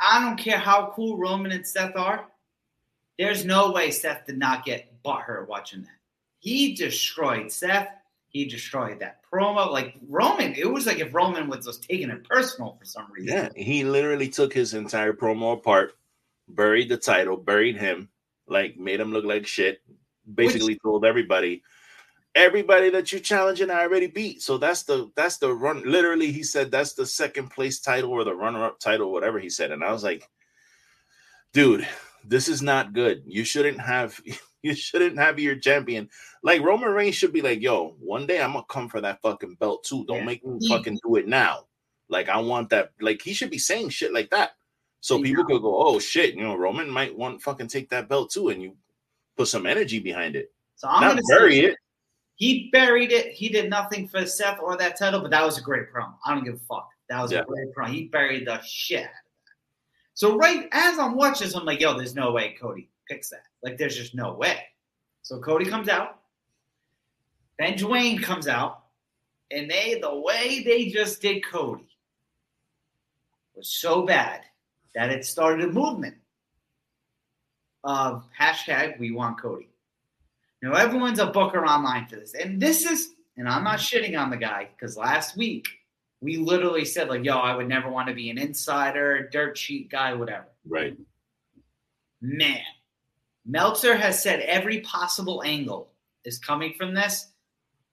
I don't care how cool Roman and Seth are. There's no way Seth did not get butthurt watching that. He destroyed Seth. He destroyed that promo. Like Roman, it was like if Roman was just taking it personal for some reason. Yeah, he literally took his entire promo apart, buried the title, buried him, like made him look like shit. Basically told everybody, everybody that you're challenging, I already beat. So that's the that's the run. Literally, he said that's the second place title or the runner up title, whatever he said. And I was like, dude, this is not good. You shouldn't have you shouldn't have your champion. Like Roman Reigns should be like, yo, one day I'm gonna come for that fucking belt too. Don't Yeah. make me fucking do it now. Like I want that. Like he should be saying shit like that, so Yeah. people could go, "Oh shit," you know, Roman might want fucking take that belt too, and you put some energy behind it. So I'm Not gonna bury say it. he buried it. He did nothing for Seth or that title, but that was a great promo. I don't give a fuck. That was Yeah. a great promo. He buried the shit out of that. So right as I'm watching this, I'm like, yo, there's no way Cody picks that. Like, there's just no way. So Cody comes out. Then Dwayne comes out. And they, the way they just did Cody was so bad that it started a movement of hashtag we want Cody. Now everyone's a booker online for this. And this is, and I'm not shitting on the guy because last week we literally said, like, yo, I would never want to be an insider, dirt sheet guy, whatever. Right. Man, Meltzer has said every possible angle is coming from this.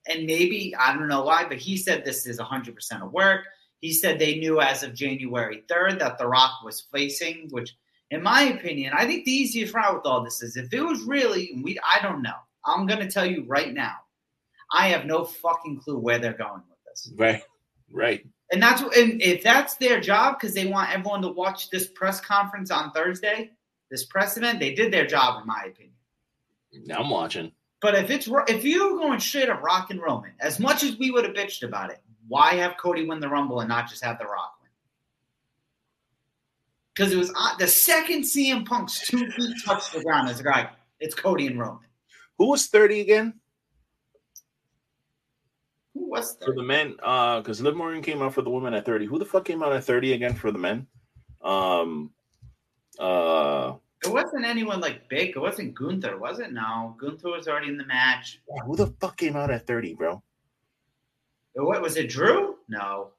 And maybe, I don't know why, but he said this is 100% of work. He said they knew as of January 3rd that The Rock was facing, which, in my opinion, I think the easiest route with all this is if it was really, we, I don't know. I'm going to tell you right now, I have no fucking clue where they're going with this. Right. Right. And that's and if that's their job because they want everyone to watch this press conference on Thursday, this press event, they did their job in my opinion. Now I'm watching. But if it's if you're going straight up Rock and Roman, as much as we would have bitched about it, why have Cody win the Rumble and not just have the Rock win? Because it was uh, the second CM Punk's two feet touched the ground as a guy. It's Cody and Roman. Who was 30 again? Who was For the men, uh, because Liv Morgan came out for the women at 30. Who the fuck came out at 30 again for the men? Um uh It wasn't anyone like big. It wasn't Gunther, was it? No, Gunther was already in the match. Yeah, who the fuck came out at 30, bro? Uh, what was it? Drew? No.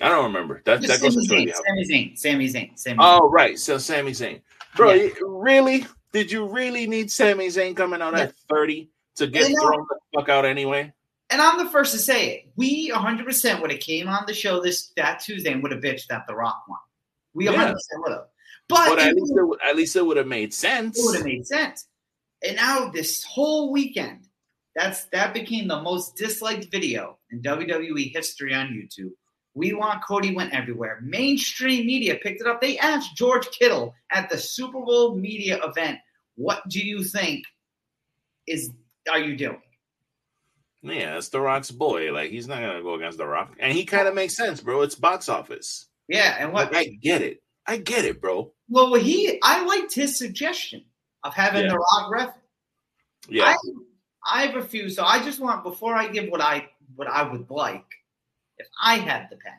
I don't remember. That that Sami goes to Zayn, the Sami Zayn. Sami Zayn. Sami Zayn. Oh, right. So Sami Zayn. Bro, Yeah. really? Did you really need Sami Zayn coming out Yeah. at 30 to get I know. thrown the fuck out anyway? And I'm the first to say it. We 100% would have came on the show this that Tuesday and would have bitched that The Rock won. We 100% would have. But, But at least it, would- at least it would have made sense. It would have made sense. And now this whole weekend, that's that became the most disliked video in WWE history on YouTube. We want Cody went everywhere. Mainstream media picked it up. They asked George Kittle at the Super Bowl media event, "What do you think is are you doing?" Yeah, it's The Rock's boy. Like he's not gonna go against The Rock, and he kind of makes sense, bro. It's box office. Yeah, and what Like, I get it. I get it, bro. Well, he I liked his suggestion of having Yeah. the Rock ref. Yeah, I, I refuse. So I just want before I give what I what I would like, if I had the pen,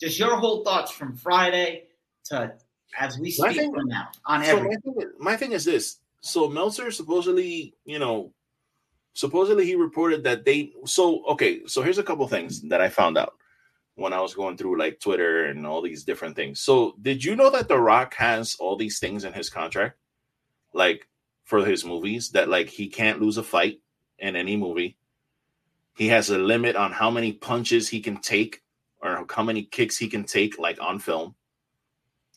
just your whole thoughts from Friday to as we speak thing- from now on so my everything. thing, is- my thing is this. So Meltzer supposedly, you know, supposedly he reported that they. So okay, so here's a couple things that I found out when I was going through like Twitter and all these different things. So did you know that The Rock has all these things in his contract, like for his movies, that like he can't lose a fight in any movie. He has a limit on how many punches he can take or how many kicks he can take, like on film.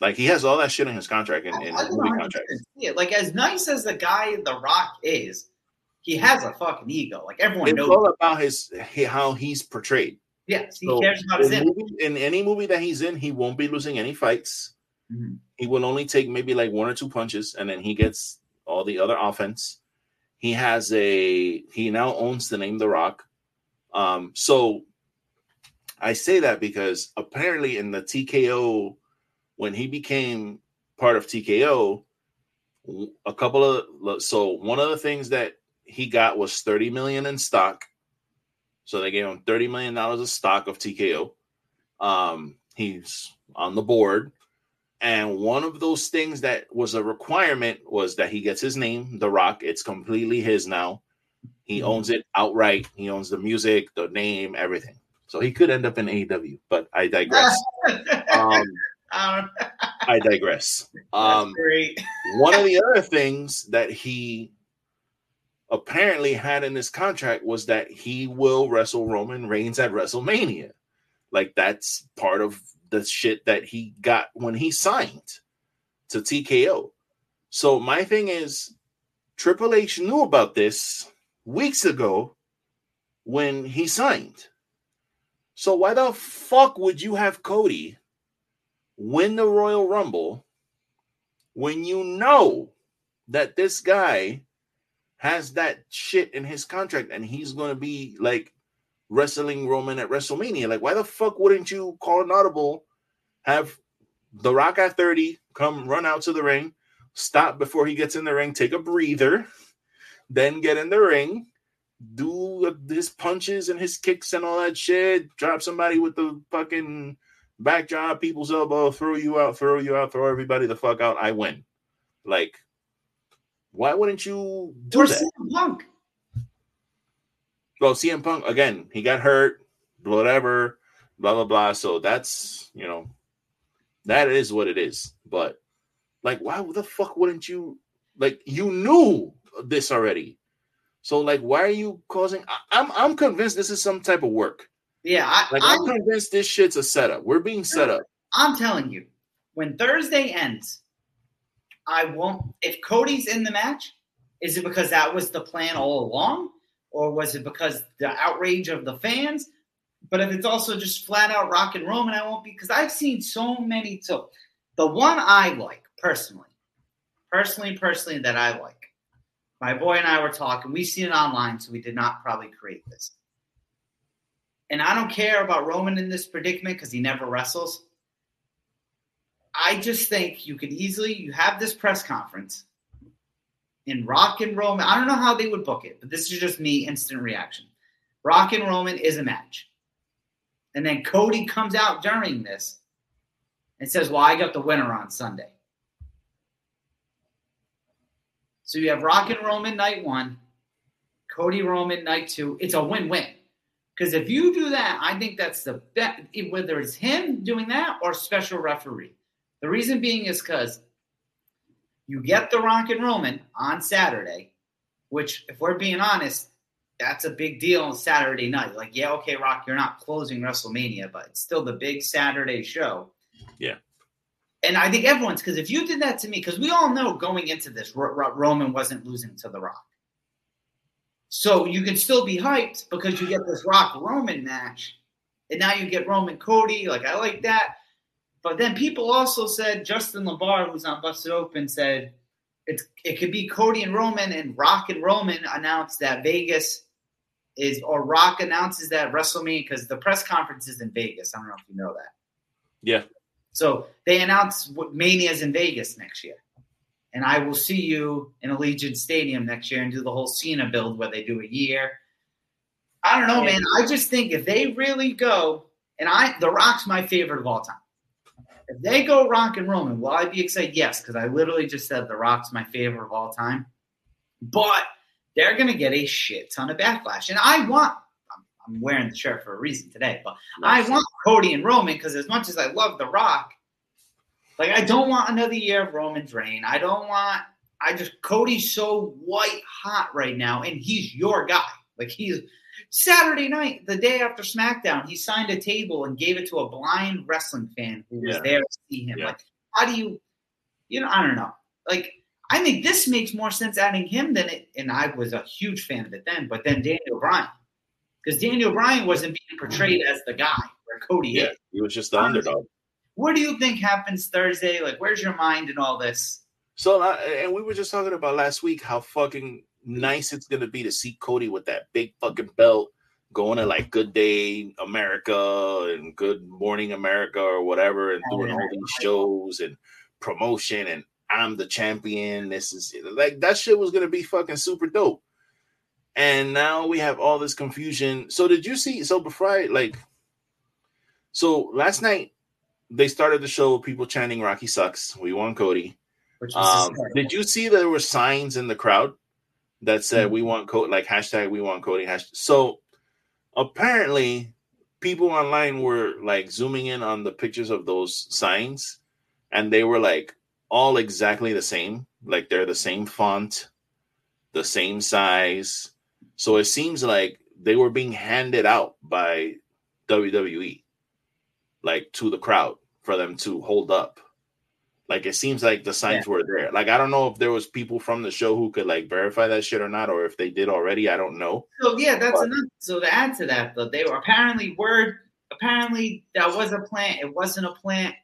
Like he has all that shit in his contract in, in his movie contract. see it. Like as nice as the guy The Rock is, he has a fucking ego. Like everyone It's knows. all about his how he's portrayed. Yes, he So, cares about his in, movie, in any movie that he's in, he won't be losing any fights. Mhm. He will only take maybe like one or two punches, and then he gets all the other offense. He has a he now owns the name The Rock. Um, so I say that because apparently in the TKO, when he became part of TKO, a couple of so one of the things that he got was 30 million in stock. So they gave him 30 million dollars of stock of TKO. Um, he's on the board. And one of those things that was a requirement was that he gets his name, The Rock. It's completely his now. He Mhm. owns it outright. He owns the music, the name, everything. So he could end up in AEW, but I digress. um, Um, I digress. Um, great. one of the other things that he apparently had in his contract was that he will wrestle Roman Reigns at WrestleMania. Like that's part of the shit that he got when he signed to TKO. So my thing is Triple H knew about this weeks ago when he signed. So why the fuck would you have Cody win the Royal Rumble when you know that this guy has that shit in his contract and he's going to be like wrestling Roman at WrestleMania. Like, why the fuck wouldn't you call an audible, have The Rock at 30 come run out to the ring, stop before he gets in the ring, take a breather, then get in the ring, do his punches and his kicks and all that shit, drop somebody with the fucking backdrop, people's elbow, throw you out, throw you out, throw everybody the fuck out. I win. Like, why wouldn't you do that? CM Punk. Well, CM Punk again, he got hurt, whatever, blah blah blah. So that's you know, that is what it is. But like, why the fuck wouldn't you? Like, you knew this already. So like, why are you causing? I, am I'm, I'm convinced this is some type of work. Yeah, I, like I'm, I'm convinced this shit's a setup. We're being set up. I'm telling you, when Thursday ends, I won't. If Cody's in the match, is it because that was the plan all along, or was it because the outrage of the fans? But if it's also just flat out rock and Roman, I won't be because I've seen so many. So the one I like personally, personally, personally that I like, my boy and I were talking. We've seen it online, so we did not probably create this. And I don't care about Roman in this predicament because he never wrestles. I just think you could easily you have this press conference in Rock and Roman. I don't know how they would book it, but this is just me instant reaction. Rock and Roman is a match. And then Cody comes out during this and says, Well, I got the winner on Sunday. So you have Rock and Roman night one, Cody Roman night two. It's a win win. Because if you do that, I think that's the best, whether it's him doing that or special referee. The reason being is because you get the Rock and Roman on Saturday, which, if we're being honest, that's a big deal on Saturday night. Like, yeah, okay, Rock, you're not closing WrestleMania, but it's still the big Saturday show. Yeah. And I think everyone's because if you did that to me, because we all know going into this, R- R- Roman wasn't losing to The Rock. So you can still be hyped because you get this Rock Roman match, and now you get Roman Cody. Like I like that, but then people also said Justin LaBar, who's on Busted Open, said it's it could be Cody and Roman, and Rock and Roman announced that Vegas is or Rock announces that WrestleMania because the press conference is in Vegas. I don't know if you know that. Yeah. So they announced what Mania's in Vegas next year and I will see you in Allegiant Stadium next year and do the whole Cena build where they do a year. I don't know, man. I just think if they really go, and I, The Rock's my favorite of all time. If they go Rock and Roman, will I be excited? Yes, because I literally just said The Rock's my favorite of all time. But they're going to get a shit ton of backlash. And I want, I'm wearing the shirt for a reason today, but I want Cody and Roman because as much as I love The Rock, like I don't want another year of Roman's reign. I don't want. I just Cody's so white hot right now, and he's your guy. Like he's Saturday night, the day after SmackDown, he signed a table and gave it to a blind wrestling fan who was there to see him. Yeah. Like, how do you, you know, I don't know. Like, I think this makes more sense adding him than it. And I was a huge fan of it then, but then Daniel Bryan, because Daniel Bryan wasn't being portrayed as the guy where Cody yeah, is. He was just the underdog. What do you think happens Thursday? Like, where's your mind in all this? So, uh, and we were just talking about last week how fucking nice it's gonna be to see Cody with that big fucking belt going to like Good Day America and Good Morning America or whatever, and doing all these shows and promotion and I'm the champion. This is like that shit was gonna be fucking super dope. And now we have all this confusion. So did you see? So before I like, so last night they started the show with people chanting "Rocky sucks." We want Cody. Um, did you see there were signs in the crowd that said mm-hmm. "We want code like hashtag "We want coding Hashtag. So apparently, people online were like zooming in on the pictures of those signs, and they were like all exactly the same. Like they're the same font, the same size. So it seems like they were being handed out by WWE like to the crowd for them to hold up. Like it seems like the signs yeah. were there. Like I don't know if there was people from the show who could like verify that shit or not, or if they did already. I don't know. So yeah, that's but, enough. So to add to that, though, they were apparently word. Apparently that was a plant. It wasn't a plant.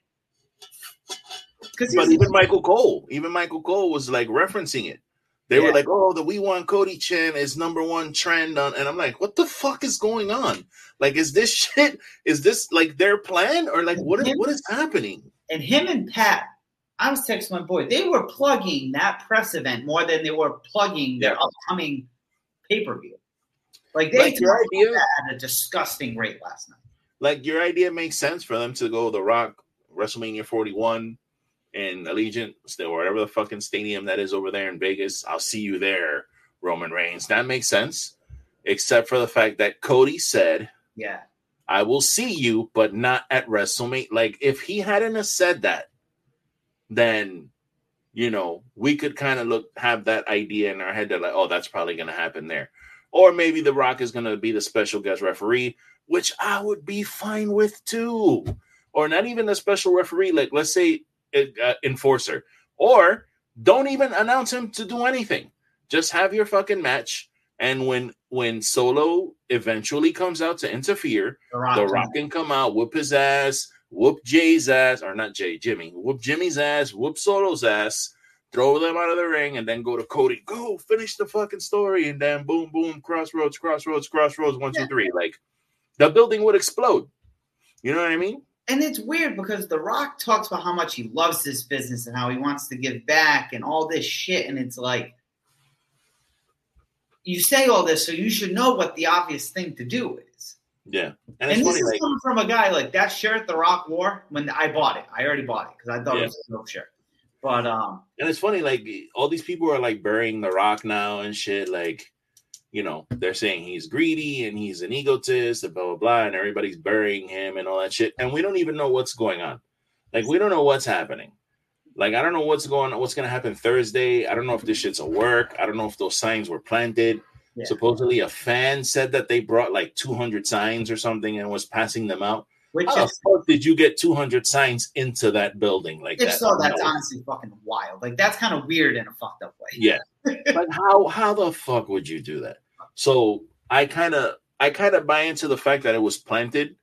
Because even Michael Cole, even Michael Cole was like referencing it. They yeah. were like, "Oh, the We Want Cody Chan is number one trend on," and I'm like, "What the fuck is going on? Like, is this shit? Is this like their plan, or like what? Is, what is happening?" And him and Pat, I was texting my boy. They were plugging that press event more than they were plugging their upcoming pay per view. Like they like your idea at a disgusting rate last night. Like your idea makes sense for them to go the Rock WrestleMania 41 in Allegiant, still whatever the fucking stadium that is over there in Vegas. I'll see you there, Roman Reigns. That makes sense. except for the fact that Cody said, Yeah. I will see you, but not at WrestleMania. Like, if he hadn't said that, then you know, we could kind of look have that idea in our head that like, oh, that's probably gonna happen there. Or maybe The Rock is gonna be the special guest referee, which I would be fine with too. Or not even a special referee, like let's say uh, enforcer. Or don't even announce him to do anything. Just have your fucking match. And when when Solo eventually comes out to interfere, The Rock. the Rock can come out, whoop his ass, whoop Jay's ass, or not Jay, Jimmy, whoop Jimmy's ass, whoop Solo's ass, throw them out of the ring, and then go to Cody, go finish the fucking story, and then boom, boom, Cross Rhodes, crossroads, Cross Rhodes, one, two, three. Like the building would explode. You know what I mean? And it's weird because The Rock talks about how much he loves this business and how he wants to give back and all this shit. And it's like, you say all this, so you should know what the obvious thing to do is. Yeah. And And, it's this funny, is like, coming from a guy like that shirt The Rock wore when I bought it. I already bought it because I thought Yeah. it was a dope shirt. But um, and it's funny, like all these people are like burying the rock now and shit. Like, you know, they're saying he's greedy and he's an egotist and blah blah blah, and everybody's burying him and all that shit. And we don't even know what's going on. Like, we don't know what's happening. Like, I don't know what's going on, what's gonna happen Thursday. I don't know if this shit's a work. I don't know if those signs were planted. Yeah. Supposedly a fan said that they brought like 200 signs or something and was passing them out. which How the fuck did you get 200 signs into that building like if that? so, that's No. honestly fucking wild. Like that's kind of weird in a fucked up way. Yeah. like how how the fuck would you do that? So I kind of I kind of buy into the fact that it was planted,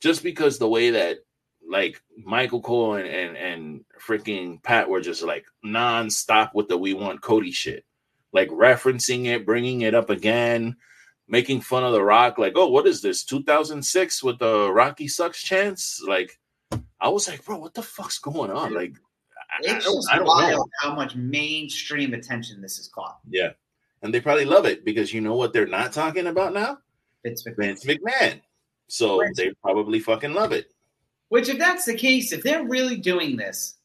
just because the way that like Michael Cole and and, and freaking Pat were just like nonstop with the we want Cody shit, like referencing it, bringing it up again, making fun of the Rock. Like, oh, what is this? 2006 with the Rocky sucks chance? Like, I was like, bro, what the fuck's going on? Like, I, I It's don't, I don't know. wild how much mainstream attention this has caught. Yeah. And they probably love it because you know what they're not talking about now? Vince McMahon. Vince McMahon. So Right. they probably fucking love it. Which, if that's the case, if they're really doing this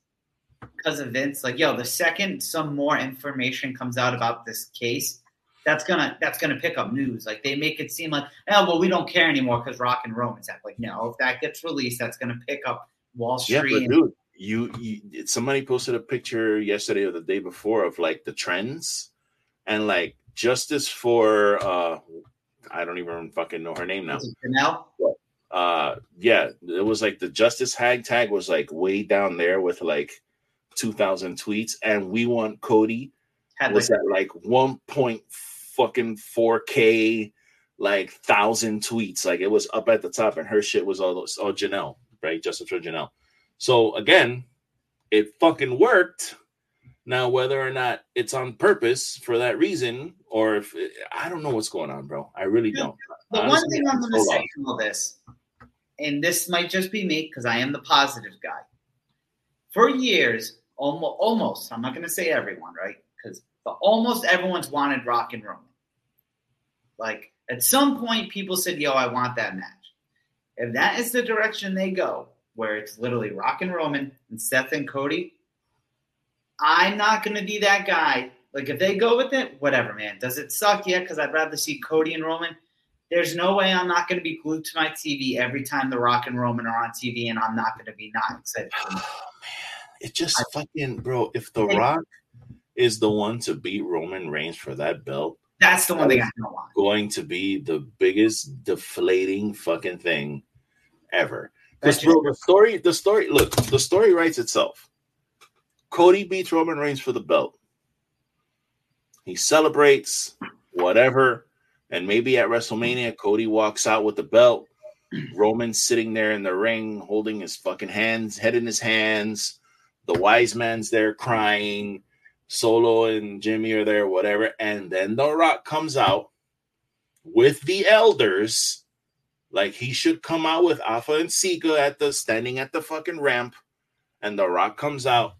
because of Vince, like, yo, the second some more information comes out about this case, that's gonna that's gonna pick up news. Like they make it seem like, oh, well, we don't care anymore because Rock and Roman's have. Like, no, if that gets released, that's gonna pick up Wall Yeah, Street. but dude, you, you somebody posted a picture yesterday or the day before of like the trends and like justice for uh I don't even fucking know her name now. Janelle? Uh yeah, it was like the justice hag tag was like way down there with like 2000 tweets and we want Cody Had was like, at like one point fucking four k like thousand tweets. Like it was up at the top and her shit was all those all janelle right? Justice for janelle. So again it fucking worked. Now whether or not it's on purpose for that reason or if it, i don't know what's going on bro. I really don't. the one thing I'm I'm gonna say from all this, and this might just be me because I am the positive guy. For years, almost, almost I'm not going to say everyone, right? Because almost everyone's wanted Rock and Roman. Like at some point, people said, "Yo, I want that match." If that is the direction they go, where it's literally Rock and Roman and Seth and Cody, I'm not going to be that guy. Like if they go with it, whatever, man. Does it suck? Yeah, because I'd rather see Cody and Roman. There's no way I'm not going to be glued to my TV every time the Rock and Roman are on TV, and I'm not going to be not excited. It just fucking bro if the rock is the one to beat roman reigns for that belt That's the one thing I don't going to be the biggest deflating fucking thing ever. Because bro, the story, the story, look, the story writes itself. Cody beats Roman Reigns for the belt. He celebrates, whatever, and maybe at WrestleMania, Cody walks out with the belt. Roman's sitting there in the ring, holding his fucking hands, head in his hands. The wise man's there crying. Solo and Jimmy are there, whatever. And then The Rock comes out with the elders. Like he should come out with Afa and Sika at the standing at the fucking ramp. And The Rock comes out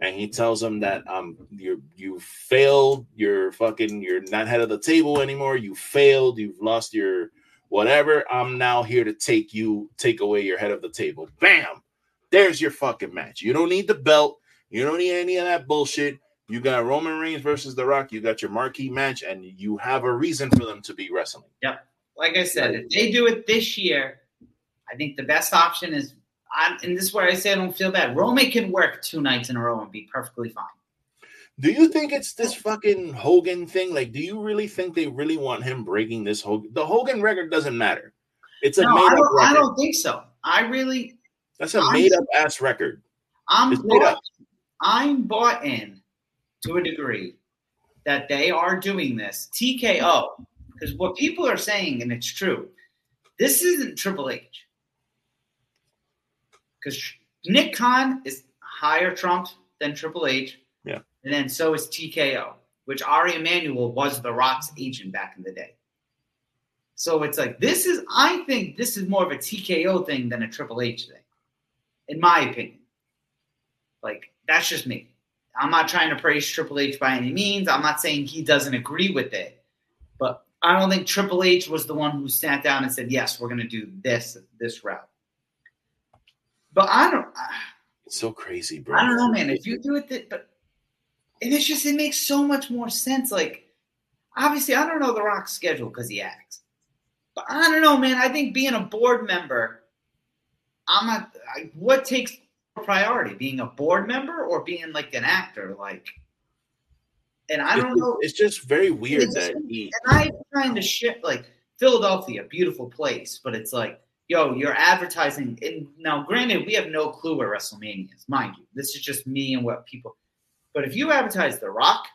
and he tells them that um you you failed, you're fucking you're not head of the table anymore, you failed, you've lost your whatever. I'm now here to take you, take away your head of the table. Bam! There's your fucking match. You don't need the belt, you don't need any of that bullshit. You got Roman Reigns versus The Rock. You got your marquee match, and you have a reason for them to be wrestling. Yep. Like I said, if they do it this year, I think the best option is. I, and this is where I say I don't feel bad. Roman can work two nights in a row and be perfectly fine. Do you think it's this fucking Hogan thing? Like, do you really think they really want him breaking this Hogan? The Hogan record doesn't matter. It's a No, I don't. I don't think so. I really, That's a made up ass record. I'm It's bought. I'm bought in to a degree that they are doing this TKO because what people are saying, and it's true, this isn't Triple H because Nick Khan is higher Trump than Triple H, Yeah. and then so is TKO, which Ari Emanuel was The Rock's agent back in the day. So it's like this is, I think this is more of a TKO thing than a Triple H thing, in my opinion. Like that's just me. I'm not trying to praise Triple H by any means. I'm not saying he doesn't agree with it, but I don't think Triple H was the one who sat down and said, "Yes, we're going to do this this route." But I don't, It's so crazy, bro. I don't know, man. If you do it, th- but and it's just it makes so much more sense. Like, obviously, I don't know the Rock's schedule because he acts, but I don't know, man. I think being a board member, I'm not. I, what takes priority, being a board member or being like an actor? Like, and I don't know. It's just very weird that he. And I kind of shit like Philadelphia, beautiful place, but it's like, yo, you're advertising. And now, granted, we have no clue where WrestleMania is, mind you. This is just me and what people. But if you advertise The Rock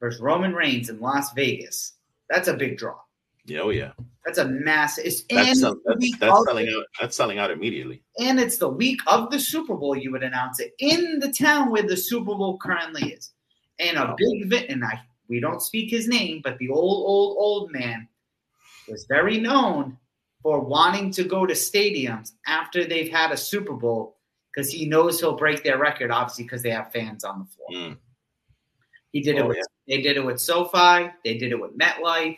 versus Roman Reigns in Las Vegas, that's a big draw. Yeah, oh yeah, That's a massive. It's that's sell- that's, that's selling out. That's selling out immediately. and it's the week of the Super Bowl. You would announce it in the town where the Super Bowl currently is, and a big event. And I we don't speak his name, but the old old old man was very known for wanting to go to stadiums after they've had a Super Bowl because he knows he'll break their record. Obviously, because they have fans on the floor. Mm. He did it. Oh, with, They did it with SoFi. They did it with MetLife.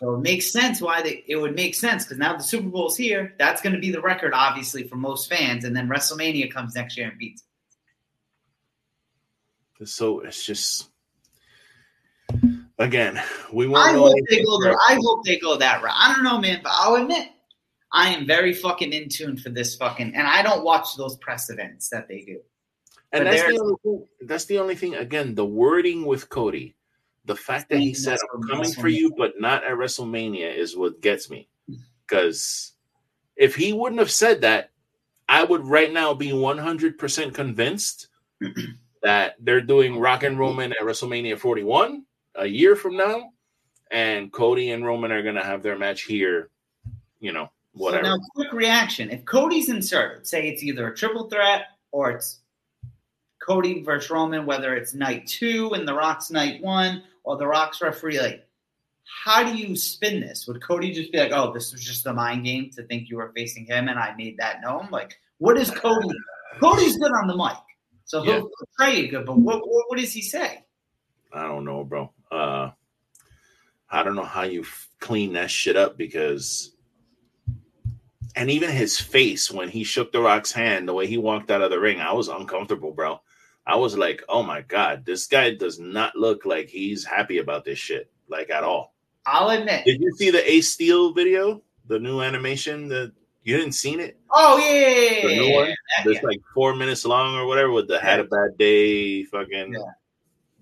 So it makes sense why they. It would make sense because now the Super Bowl's here. That's going to be the record, obviously, for most fans, and then WrestleMania comes next year and beats. It. So it's just. Again, we won't I hope they go there. I hope they go that route. I don't know, man, but I'll admit, I am very fucking in tune for this fucking, and I don't watch those press events that they do. And But that's the only thing. That's the only thing. Again, the wording with Cody, the fact that he said, "I'm coming for you, but not at WrestleMania," is what gets me. Because if he wouldn't have said that, I would right now be 100 percent convinced that they're doing Rock and Roman at WrestleMania 41 a year from now, and Cody and Roman are gonna have their match here. You know, whatever. So now, quick reaction: If Cody's inserted, say it's either a triple threat or it's Cody versus Roman, whether it's night two and The Rock's night one, The Rock's referee, like, how do you spin this? Would Cody just be like, "Oh, this was just a mind game to think you were facing him, and I made that known"? Like, what is Cody? Cody's good on the mic, so he'll portray it good. But what, what what does he say? I don't know, bro. Uh, I don't know how you f- clean that shit up because, and even his face when he shook the Rock's hand, the way he walked out of the ring, I was uncomfortable, bro. I was like, oh my god, this guy does not look like he's happy about this shit, like at all. I'll admit. Did you see the Ace Steel video, the new animation? That you didn't seen it? Oh yeah, yeah, yeah, The new one? yeah. It's like four minutes long or whatever with the had a bad day fucking Yeah.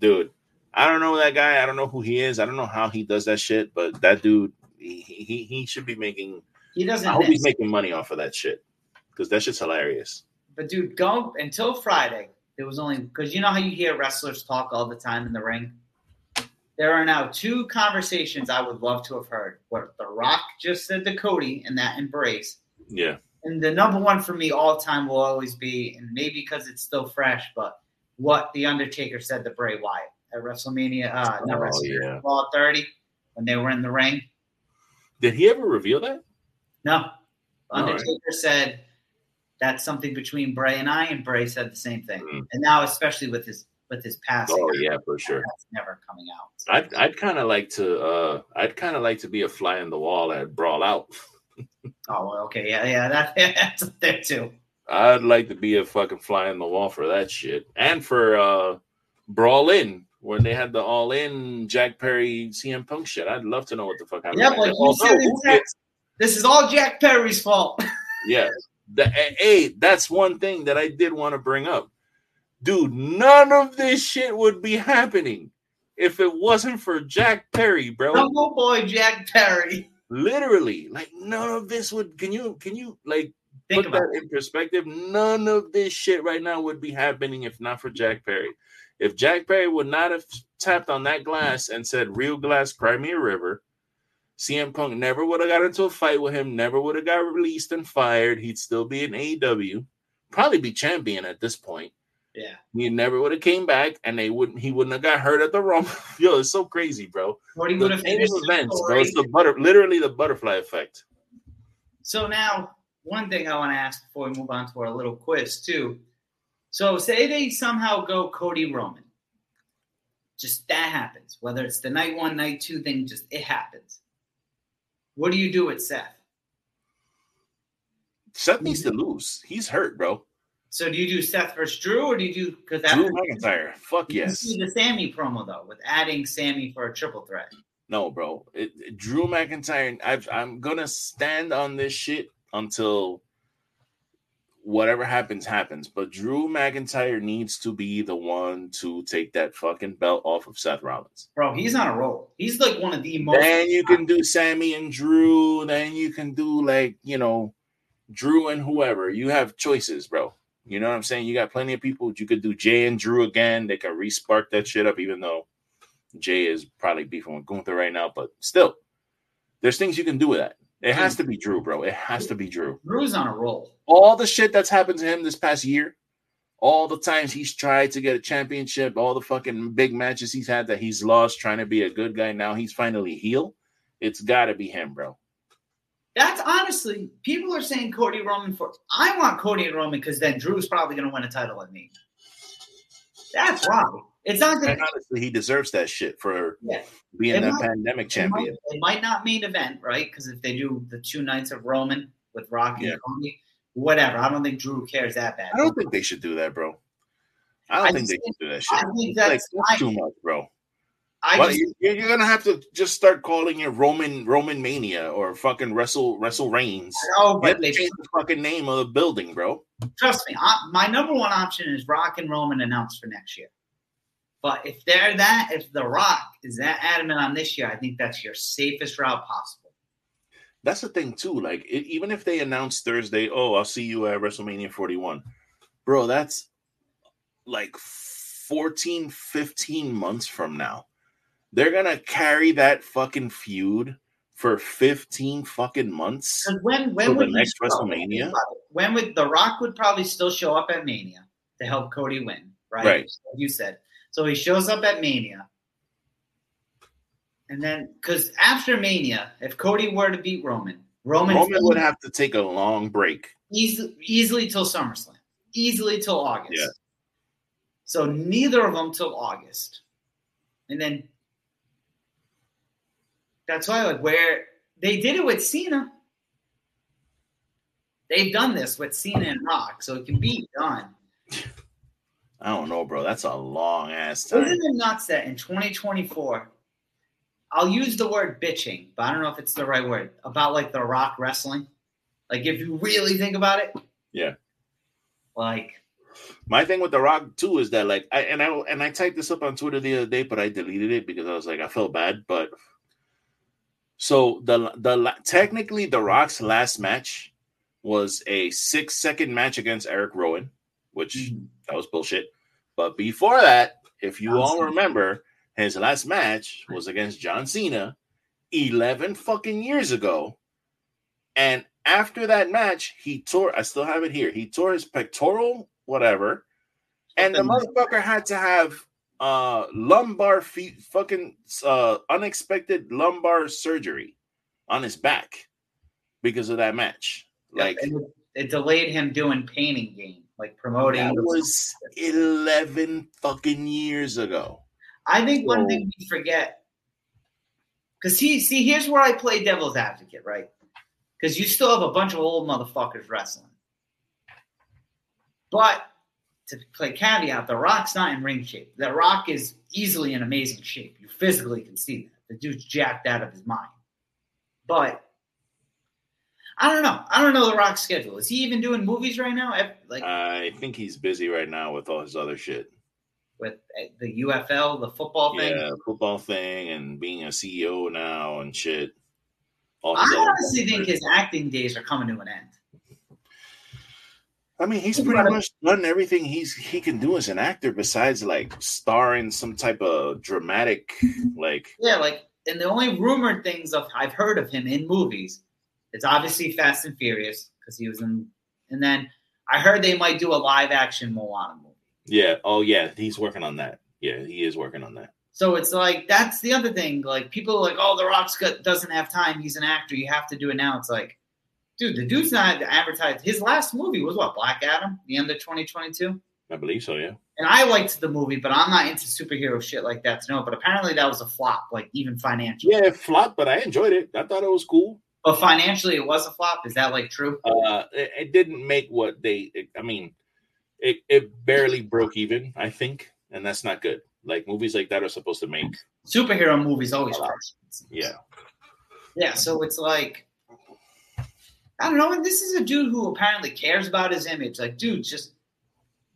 dude. I don't know that guy. I don't know who he is. I don't know how he does that shit, but that dude, he he, he should be making. He doesn't. I hope miss. he's making money off of that shit because that shit's hilarious. But dude, go until Friday. There was only because you know how you hear wrestlers talk all the time in the ring. There are now two conversations I would love to have heard. What The Rock just said to Cody in that embrace, Yeah, and the number one for me all time will always be, and maybe because it's still fresh, but what the Undertaker said to Bray Wyatt at WrestleMania, uh, not Oh, WrestleMania, yeah. Raw 30 when they were in the ring. did he ever reveal that? No, All right. Undertaker said that's something between Bray and I, and Bray said the same thing. Mhm. And now, especially with his with his passing, Oh yeah, for sure. that's never coming out. I'd I'd kind of like to. uh I'd kind of like to be a fly in the wall at Brawl Out. Oh, well, okay, yeah, yeah, that, that's up there too. I'd like to be a fucking fly in the wall for that shit, and for uh Brawl In when they had the All In Jack Perry CM Punk shit. I'd love to know what the fuck happened. Yeah, like you said this is all Jack Perry's fault. yeah, the, hey, that's one thing that I did want to bring up, dude. None of this shit would be happening if it wasn't for Jack Perry, bro. Humble boy Jack Perry. Literally, like none of this would. Can you? Can you like? Think put that it. in perspective. None of this shit right now would be happening if not for Jack Perry. If Jack Perry would not have tapped on that glass and said "Real glass, cry me a river," CM Punk never would have got into a fight with him. Never would have got released and fired. He'd still be in AEW, probably be champion at this point. Yeah, he never would have came back, and they wouldn't. He wouldn't have got hurt at the Rumble. Yo, it's so crazy, bro. What he would have finished events, bro. It's the butter, literally the butterfly effect. So now, one thing I want to ask before we move on to our little quiz too. So say they somehow go Cody Roman. Just that happens. Whether it's the night one, night two thing, just it happens. What do you do with Seth? Seth needs to lose. He's hurt, bro. So do you do Seth versus Drew, or do you do because Drew McIntyre? Fuck yes. the Sami promo though, with adding Sami for a triple threat. No, bro. It, it, Drew McIntyre. I've, I'm gonna stand on this shit until whatever happens, happens. But Drew McIntyre needs to be the one to take that fucking belt off of Seth Rollins. Bro, he's on a roll. He's like one of the most. Then you can do Sami and Drew. Then you can do like, you know, Drew and whoever. You have choices, bro. You know what I'm saying? You got plenty of people. You could do Jey and Drew again. They can respark that shit up, even though Jey is probably beefing with Gunther right now. But still, there's things you can do with that. It has to be Drew, bro. It has to be Drew. Drew's on a roll. All the shit that's happened to him this past year, all the times he's tried to get a championship, all the fucking big matches he's had that he's lost trying to be a good guy. Now he's finally heel. It's got to be him, bro. That's honestly, people are saying Cody Roman for. I want Cody and Roman because then Drew's probably going to win a title at me. That's why. It's not that honestly he deserves that shit for yeah. being it might, pandemic champion. It might, it might, not main event, right? Because if they do the two nights of Roman with Rocky yeah. and Cody, whatever. I don't think Drew cares that bad. I don't think they should do that, bro. I don't I think they should do that shit. I think that's, like, that's too much, bro. I well, just, you're, you're, gonna have to just start calling it Roman Roman Mania or fucking Wrestle Wrestle Reigns. Oh, but they change the fucking name of the building, bro. Trust me, I, my number one option is Rock and Roman announced for next year. But if they're that, if The Rock is that adamant on this year, I think that's your safest route possible. That's the thing too. Like it, even if they announce Thursday, oh, I'll see you at WrestleMania 41, bro. That's like 14, 15 months from now. They're gonna carry that fucking feud for 15 fucking months. when when would the next WrestleMania? When would The Rock would probably still show up at Mania to help Cody win, right? Right. you said so he shows up at Mania. And then, because after Mania, if Cody were to beat Roman, Roman, Roman would have to take a long break. Easily, easily till SummerSlam. Easily till August. Yeah. So neither of them till August. And then that's why, like, where they did it with Cena. They've done this with Cena and Rock, so it can be done. I don't know, bro. That's a long ass time. Isn't it nuts that in 2024, I'll use the word bitching, but I don't know if it's the right word about like the Rock wrestling. Like if you really think about it, yeah. Like my thing with the Rock too is that like I and I and I typed this up on Twitter the other day, but I deleted it because I was like I felt bad. But so the the technically the Rock's last match was a six second match against Eric Rowan, which. Mm-hmm that was bullshit. But before that, if you John all Cena. remember, his last match was against John Cena 11 fucking years ago. And after that match, he tore, I still have it here, he tore his pectoral, whatever. And the motherfucker had to have uh lumbar feet fucking uh unexpected lumbar surgery on his back because of that match. Like it, it delayed him doing Pain and Gain like promoting. That was eleven fucking years ago. I think one thing we forget, because see, see, here's where I play devil's advocate, right? Because you still have a bunch of old motherfuckers wrestling, but to play caveat, The Rock's not in ring shape. The Rock is easily in amazing shape. You physically can see that. The dude's jacked out of his mind. But I don't know. I don't know The Rock's schedule. Is he even doing movies right now? Like I think he's busy right now with all his other shit. With uh, the UFL, the football thing. Yeah, football thing, and being a CEO now and shit. All I honestly think his acting days are coming to an end. I mean, he's pretty much done everything he's he can do as an actor, besides like starring some type of dramatic, like yeah, like and the only rumored things of I've heard of him in movies, it's obviously Fast and Furious because he was in, and then I heard they might do a live action Moana movie. Yeah. Oh yeah, he's working on that. Yeah, he is working on that. So it's like that's the other thing. Like people are like, oh, The Rock's doesn't have time. He's an actor. You have to do it now. It's like dude, the dude's not advertised. His last movie was what Black Adam, the end of 2022. I believe so, yeah. And I liked the movie, but I'm not into superhero shit like that to know. But apparently that was a flop, like even financially. Yeah, flopped, but I enjoyed it. I thought it was cool. But financially, it was a flop. Is that like true? Uh, it, it didn't make what they. It, I mean, it it barely broke even. I think, and that's not good. Like movies like that are supposed to make superhero movies always. Yeah. Yeah. So it's like I don't know. And this is a dude who apparently cares about his image. Like, dude, just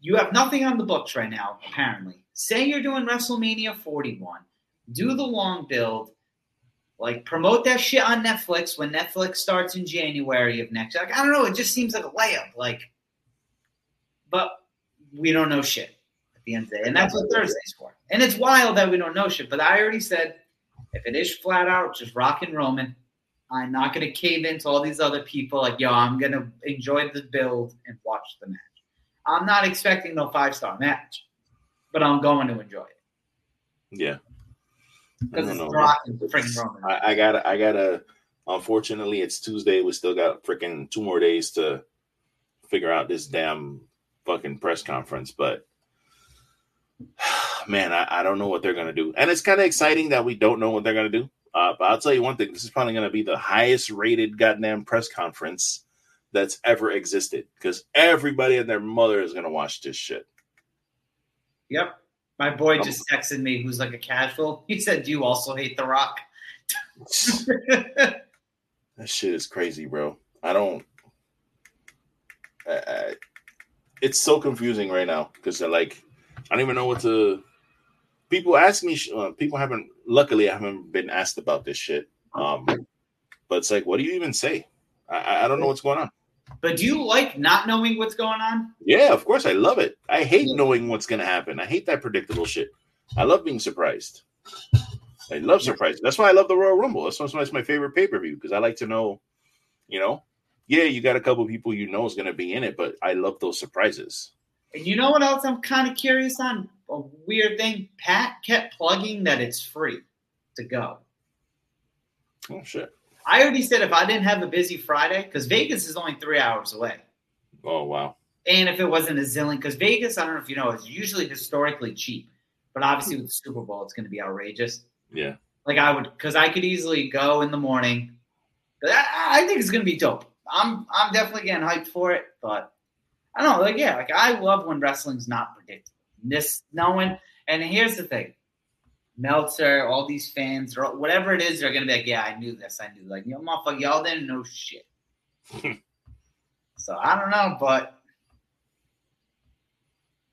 you have nothing on the books right now, apparently. Say you're doing WrestleMania 41. Do the long build. Like, promote that shit on Netflix when Netflix starts in January of next. Like, I don't know. It just seems like a layup. Like, but we don't know shit at the end of the day. And that's what Thursday's for. And it's wild that we don't know shit. But I already said if it is flat out, just Rock and Roman, I'm not to cave into all these other people. Like, yo, I'm to enjoy the build and watch the match. I'm not expecting no five star match, but I'm going to enjoy it. Yeah. Because it's Rock and freaking Roman. I, I gotta, I gotta. Unfortunately, it's Tuesday. We still got freaking two more days to figure out this damn fucking press conference. But man, I, I don't know what they're gonna do, and it's kind of exciting that we don't know what they're gonna do. Uh, but I'll tell you one thing: this is probably to be the highest rated goddamn press conference that's ever existed because everybody and their mother is to watch this shit. Yep. My boy oh. just texted me, who's like a casual. He said, "Do you also hate The Rock?" that shit is crazy, bro. I don't. I, I, it's so confusing right now because like I don't even know what to people ask me. Uh, people haven't. Luckily, I haven't been asked about this shit. Um, but it's like, what do you even say? I, I don't know what's going on. But do you like not knowing what's going on? Yeah, of course. I love it. I hate knowing what's going to happen. I hate that predictable shit. I love being surprised. I love surprises. That's why I love the Royal Rumble. That's why it's my favorite pay per view because I like to know, you know, yeah, you got a couple people you know is going to be in it, but I love those surprises. And you know what else I'm kind of curious on? A weird thing. Pat kept plugging that it's free to go. Oh shit! I already said if I didn't have a busy Friday, because Vegas is only three hours away. Oh wow! And if it wasn't a zillion, because Vegas, I don't know if you know, is usually historically cheap, but obviously with the Super Bowl, it's going to be outrageous. Yeah. Like I would, because I could easily go in the morning. I, I think it's going to be dope. I'm I'm definitely getting hyped for it, but I don't know, like yeah, like I love when wrestling's not predictable. This knowing, and here's the thing, Meltzer, all these fans, or whatever it is, they're gonna be like, yeah, I knew this, I knew, like, you know, motherfucker, y'all didn't know shit. so I don't know, but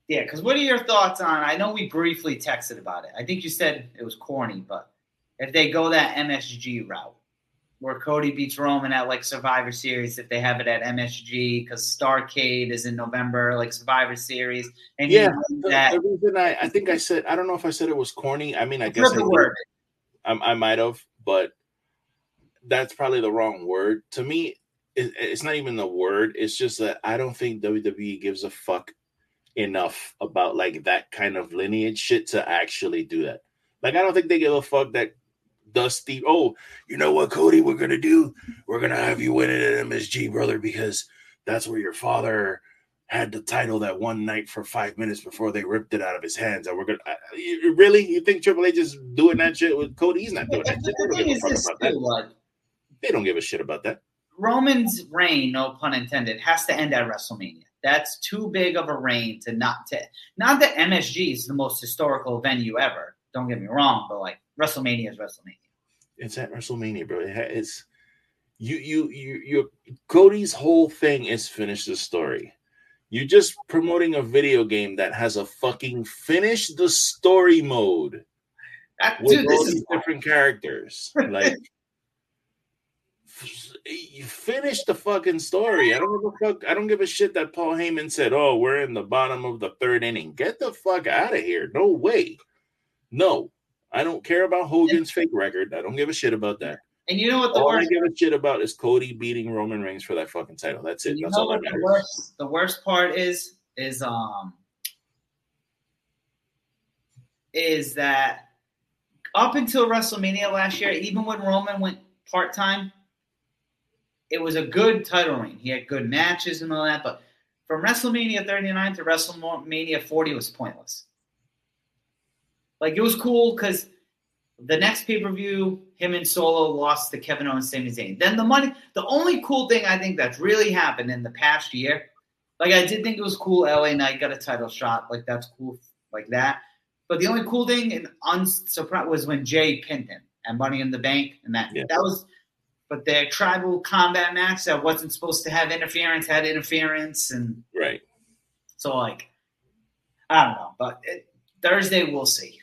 yeah, because what are your thoughts on? I know we briefly texted about it. I think you said it was corny, but if they go that MSG route, where Cody beats Roman at like Survivor Series if they have it at MSG because Starrcade is in November, like Survivor Series. And yeah, that, the reason I, I think I said I don't know if I said it was corny. I mean, I guess I, word. I, I might have, but that's probably the wrong word to me. It, it's not even the word. It's just that I don't think WWE gives a fuck enough about like that kind of lineage shit to actually do that. Like I don't think they give a fuck that Dusty. Oh, you know what, Cody? We're gonna do. We're gonna have you win it at MSG, brother, because that's where your father had the title that one night for five minutes before they ripped it out of his hands. And we're gonna uh, you, really. You think Triple H is doing that shit with Cody? He's not doing that. Shit. They, don't give a that. they don't give a shit about that. Roman's reign, no pun intended, has to end at WrestleMania. That's too big of a reign to not to not that MSG is the most historical venue ever. Don't get me wrong, but like WrestleMania is WrestleMania. It's at WrestleMania, bro. It's you, you, you, you. Cody's whole thing is finish the story. You're just promoting a video game that has a fucking finish the story mode That, with dude, all these is different characters. Like, you finish the fucking story. I don't give a fuck. I don't give a shit that Paul Heyman said, "Oh, we're in the bottom of the third inning." Get the fuck out of here. No way. No, I don't care about Hogan's fake record. I don't give a shit about that. and you know what the All I worst give a shit about is Cody beating Roman Reigns for that fucking title. That's it. That's all that what the worst, the worst part is is um is that up until WrestleMania last year, even when Roman went part time, it was a good title reign. He had good matches and all that, but from WrestleMania 39 to WrestleMania 40 was pointless. Like it was cool because the next pay per view, him and Solo lost to Kevin Owens, and Sami Zayn. Then the money, the only cool thing I think that's really happened in the past year, like I did think it was cool. LA Knight got a title shot, like that's cool, like that. But the only cool thing and unsurprised was when Jey pinned him and Money in the Bank, and that Yeah. that was. But their tribal combat match that wasn't supposed to have interference had interference, and Right. so like, I don't know. But it, Thursday we'll see,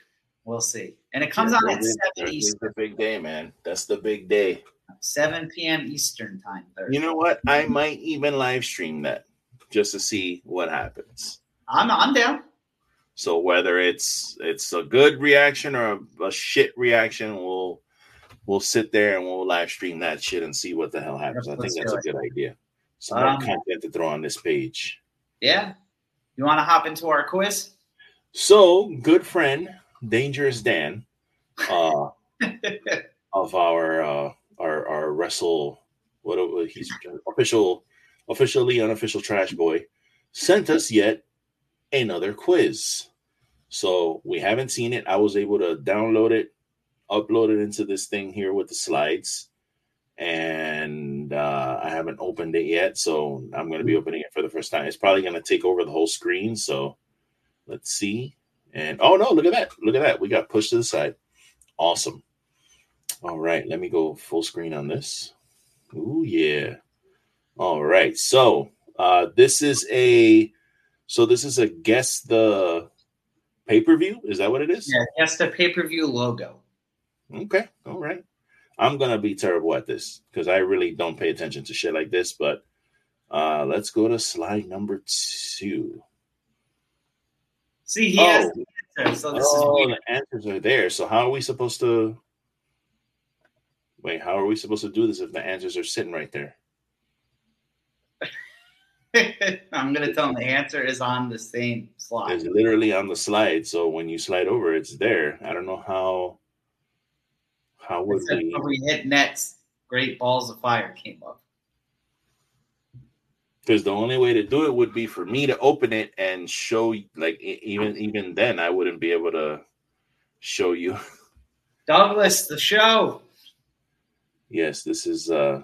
we'll see, and it comes Yeah, on at Thursday- seven Thursday's Eastern, the big day, man. That's the big day. seven p.m. Eastern time Thursday. You know what? I might even live stream that just to see what happens. I'm I'm down. So whether it's it's a good reaction or a, a shit reaction, we'll we'll sit there and we'll live stream that shit and see what the hell happens. I think that's do a good idea. Some Um, content to throw on this page. Yeah. You want to hop into our quiz? So, good friend, Dangerous Dan, uh, of our uh, our our wrestle, what he's official, officially unofficial trash boy, sent us yet another quiz. So we haven't seen it. I was able to download it, upload it into this thing here with the slides, and uh, I haven't opened it yet. So I'm going to be opening it for the first time. It's probably going to take over the whole screen. So let's see. And oh no, look at that! Look at that! We got pushed to the side. Awesome. All right, let me go full screen on this. Ooh yeah. All right. So uh this is a so this is a guess the pay-per-view. Is that what it is? Yeah, that's the pay per view logo. Okay. All right. I'm gonna be terrible at this because I really don't pay attention to shit like this, but uh let's go to slide number two. See, he Oh, has the answer, so this oh, is weird. the answers are there. So how are we supposed to wait? How are we supposed to do this if the answers are sitting right there? I'm gonna tell him the answer is on the same slide. It's literally on the slide. So when you slide over, it's there. I don't know how. How would we? we hit nets, great balls of fire came up. Because the only way to do it would be for me to open it and show. Like even even then, I wouldn't be able to show you. Douglas, the show. yes, this is. uh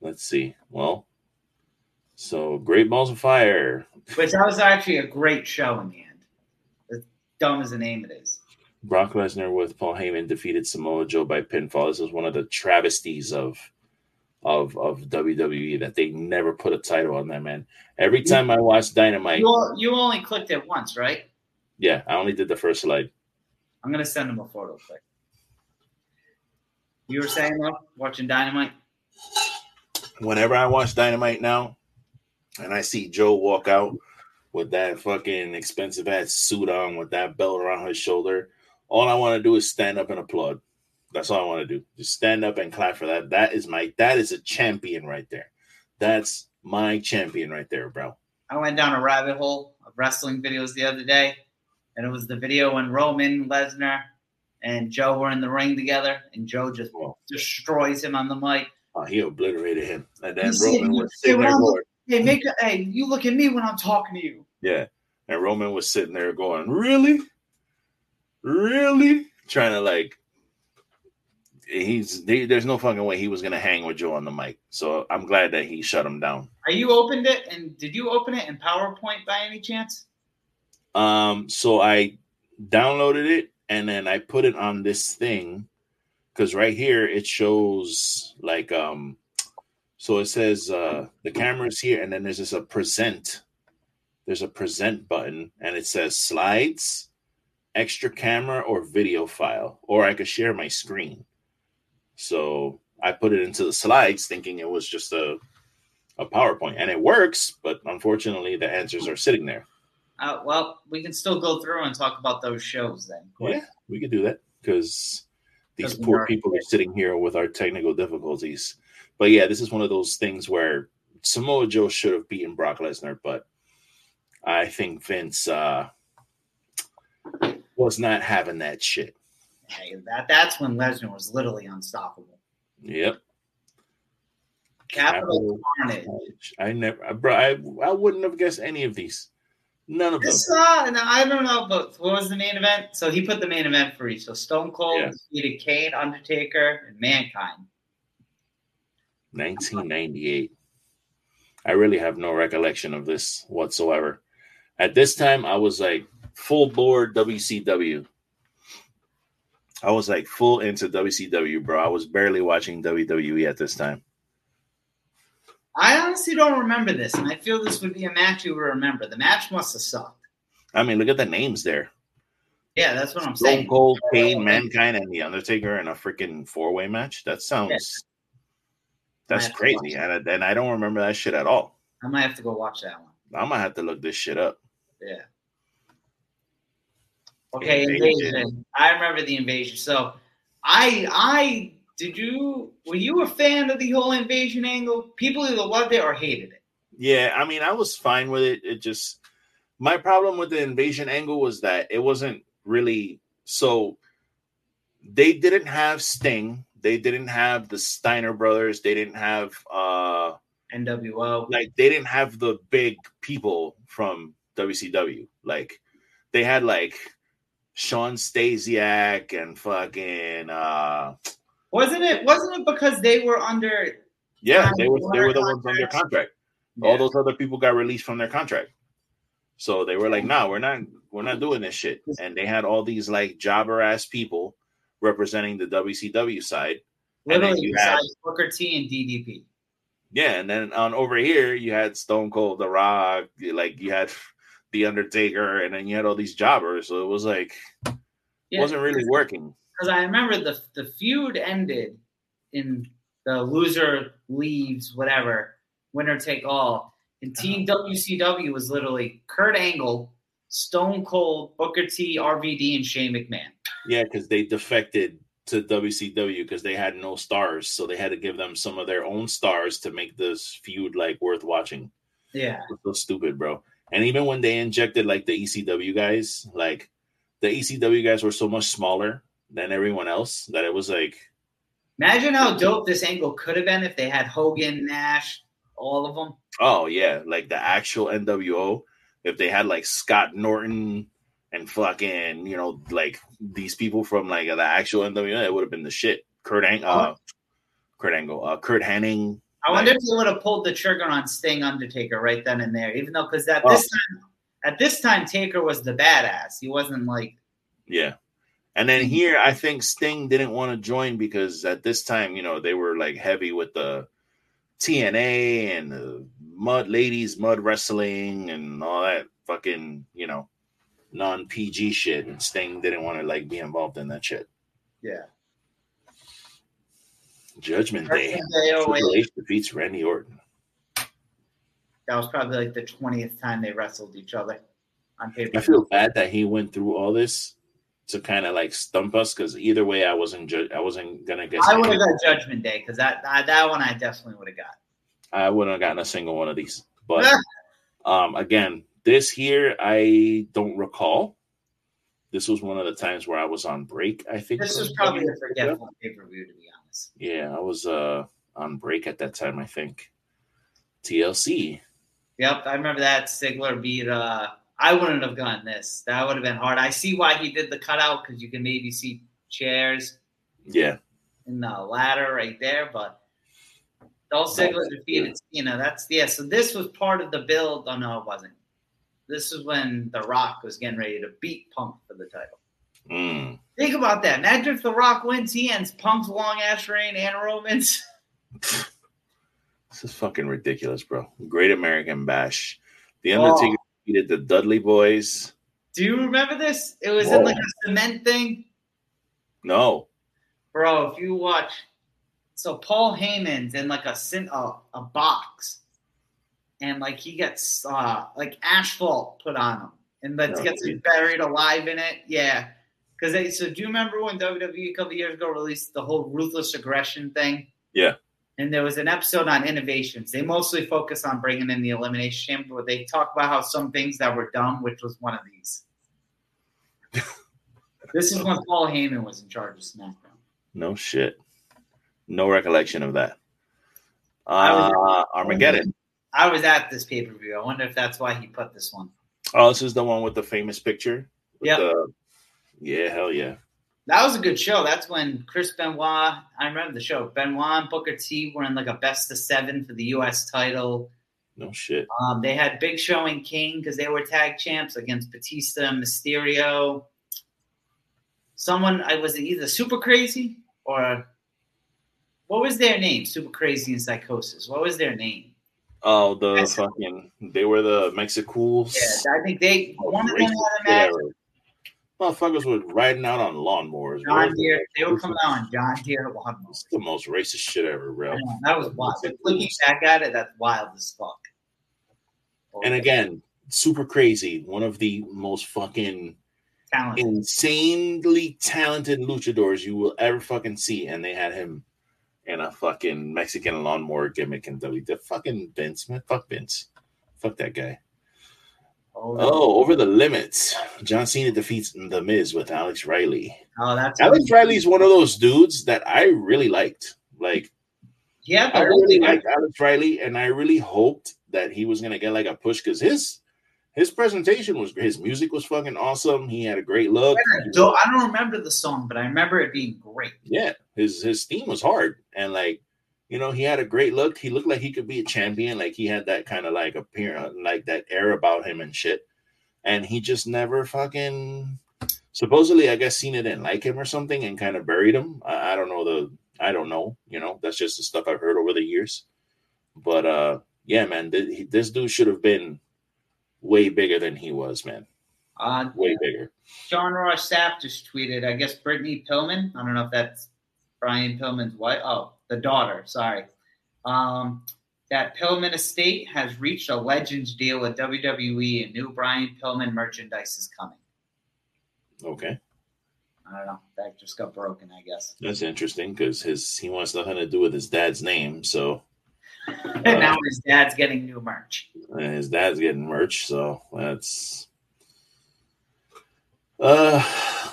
Let's see. Well, so Great Balls of Fire. Which that was actually a great show in the end. As dumb as the name it is. Brock Lesnar with Paul Heyman defeated Samoa Joe by pinfall. This is one of the travesties of of of WWE that they never put a title on that man. Every time I watch Dynamite, You, you only clicked it once, right? yeah, I only did the first slide. I'm gonna send him a photo quick. You were saying though, watching Dynamite. Whenever I watch Dynamite now, and I see Joe walk out with that fucking expensive ass suit on with that belt around his shoulder, all I want to do is stand up and applaud. That's all I want to do. Just stand up and clap for that. That is my that is a champion right there. That's my champion right there, bro. I went down a rabbit hole of wrestling videos the other day, and it was the video when Roman Lesnar and Joe were in the ring together, and Joe just Well, destroys him on the mic. oh, he obliterated him. And then Roman was sitting there going, Hey, make a, hey, you look at me when I'm talking to you. Yeah. And Roman was sitting there going, Really? Really? Trying to like he's there's no fucking way he was gonna hang with Joe on the mic. So I'm glad that he shut him down. Are you opened it and did you open it in PowerPoint by any chance? Um, so I downloaded it and then I put it on this thing because right here it shows like um so it says uh the camera's here and then there's just a present there's a present button and it says slides extra camera or video file or i could share my screen so i put it into the slides thinking it was just a a powerpoint and it works but unfortunately the answers are sitting there Uh, well, we can still go through and talk about those shows then. yeah we could do that because these Doesn't poor work. people are sitting here with our technical difficulties. But yeah, this is one of those things where Samoa Joe should have beaten Brock Lesnar, but I think Vince uh, was not having that shit. Hey, that that's when Lesnar was literally unstoppable. Yep. Capital Carnage. I never, I, bro, I, I wouldn't have guessed any of these. None of them. This, uh, no, I don't know, but what was the main event? So he put the main event for each. So Stone Cold Yeah. defeated Kane, Undertaker, and Mankind. 1998. I really have no recollection of this whatsoever. At this time, I was like full board WCW. I was like full into WCW, bro. I was barely watching WWE at this time. I honestly don't remember this, and I feel this would be a match you would remember. The match must have sucked. I mean, look at the names there. Yeah, that's what I'm Stone saying. Cold, Kane, Mankind, and The Undertaker in a freaking four way match. That sounds that's I have to crazy. And, and I don't remember that shit at all. I might have to go watch that one. I'm gonna have to look this shit up. Yeah. Okay, Invasion. invasion. I remember the invasion. So, I, I did you were you a fan of the whole invasion angle? People either loved it or hated it. Yeah, I mean, I was fine with it. It just my problem with the invasion angle was that it wasn't really so. They didn't have Sting. They didn't have the Steiner brothers. They didn't have uh NWO. like they didn't have the big people from WCW. Like they had like Shawn Stasiak and fucking uh Wasn't it? Wasn't it because they were under? yeah, they were they were the ones under contract. contract. all those other people got released from their contract. So they were like, "Nah, we're not, we're not doing this shit." And they had all these like jobber ass people representing the WCW side. Literally you had- Booker T and DDP. Yeah, and then on over here you had Stone Cold, The Rock, like you had the Undertaker, and then you had all these jobbers. So it was like it Yeah, wasn't really working. because I remember the the feud ended in the loser leaves, whatever, winner take all. And uh-huh. Team WCW was literally Kurt Angle, Stone Cold, Booker T, RVD, and Shane McMahon. Yeah, because they defected to WCW because they had no stars, so they had to give them some of their own stars to make this feud like worth watching. Yeah, so stupid, bro. And even when they injected like the ECW guys, like the ECW guys were so much smaller than everyone else that it was like, imagine how dope this angle could have been if they had Hogan, Nash, all of them. oh yeah, like the actual NWO. If they had like Scott Norton and fucking, you know, like these people from like the actual NWO, it would have been the shit. Kurt Ang- uh, Kurt Angle, uh, Curt Hennig. I wonder if they would have pulled the trigger on Sting Undertaker right then and there, even though because at Oh. this time, at this time Taker was the badass. He wasn't like Yeah. And then here, I think Sting didn't want to join because at this time, you know, they were like heavy with the TNA and the mud ladies, mud wrestling, and all that fucking, you know, non PG shit. And Sting didn't want to like be involved in that shit. yeah. Judgment Day. Judgment Day, oh, Triple. H defeats Randy Orton. That was probably like the twentieth time they wrestled each other on paper. I feel bad that he went through all this to kind of like stump us because either way, I wasn't ju- I wasn't gonna get. I would have got Judgment Day because that I, that one I definitely would have got. I wouldn't have gotten a single one of these. But um, again, this here I don't recall. This was one of the times where I was on break. I think This was probably a forgetful pay per view to be. Yeah, I was uh on break at that time. I think TLC. Yep, I remember that Ziggler beat. uh I wouldn't have gotten this. That would have been hard. I see why he did the cutout because you can maybe see chairs. Yeah, in the ladder right there, but Dolph Ziggler defeated Cena. That's yeah. So this was part of the build. Oh no, it wasn't. This is when The Rock was getting ready to beat Punk for the title. Mm. Think about that. Imagine if The Rock wins, he ends Punk's long ass reign and Roman's. This is fucking ridiculous, bro. Great American Bash. The Undertaker Oh. defeated the Dudley Boys. Do you remember this? It was Whoa. in like a cement thing. No. Bro, if you watch, so Paul Heyman's in like a a, a box, and like he gets uh like asphalt put on him, and that No, gets him dude. buried alive in it. Yeah, because they. So do you remember when WWE a couple years ago released the whole ruthless aggression thing? Yeah. And there was an episode on innovations. They mostly focus on bringing in the elimination chamber, where they talk about how some things that were dumb, which was one of these. this is when Paul Heyman was in charge of SmackDown. No shit. No recollection of that. I Uh, was- Armageddon. I was at this pay per view. I wonder if that's why he put this one. Oh, this is the one with the famous picture. Yeah. The- yeah, hell yeah. That was a good show. That's when Chris Benoit. I remember the show. Benoit and Booker T were in like a best of seven for the U.S. title. No shit. Um, they had Big Show and King because they were tag champs against Batista and Mysterio. Someone, I was either Super Crazy or what was their name? Super Crazy and Psicosis. What was their name? Oh, the Yes. fucking they were the Mexicools. Yeah, I think they one of them had a match. Motherfuckers were riding out on lawnmowers. John Deere. They were coming out on John Deere lawnmowers. It's the most racist shit ever, bro. Know, That was wild. Looking back at it, that's wild as fuck. And again, super crazy. One of the most fucking Talent. insanely talented luchadors you will ever fucking see. And they had him in a fucking Mexican lawnmower gimmick and W. The fucking Vince, man. Fuck Vince. Fuck that guy. Oh, over the limits. John Cena defeats The Miz with Alex Riley. oh, that's Alex Riley's one of those dudes that I really liked. Like, Yeah, I really liked Alex Riley, and I really hoped that he was gonna get like a push because his his presentation was his music was fucking awesome. He had a great look. So I don't remember the song, but I remember it being great. Yeah, his his theme was hard, and like you know, he had a great look. He looked like he could be a champion. Like he had that kind of like appearance, like that air about him and shit. And he just never fucking. Supposedly, I guess Cena didn't like him or something and kind of buried him. I, I don't know the. I don't know. You know, that's just the stuff I've heard over the years. But uh, yeah, man, th- this dude should have been way bigger than he was, man. Uh, Way bigger. Sean Ross Sapp just tweeted, I guess Brittany Pillman. I don't know if that's Brian Pillman's wife. Oh, the daughter. Sorry. Um, that Pillman estate has reached a Legends deal with WWE, and new Brian Pillman merchandise is coming. Okay, I don't know. That just got broken, I guess. that's interesting because his he wants nothing to do with his dad's name, so. And now his dad's getting new merch. and his dad's getting merch, so that's uh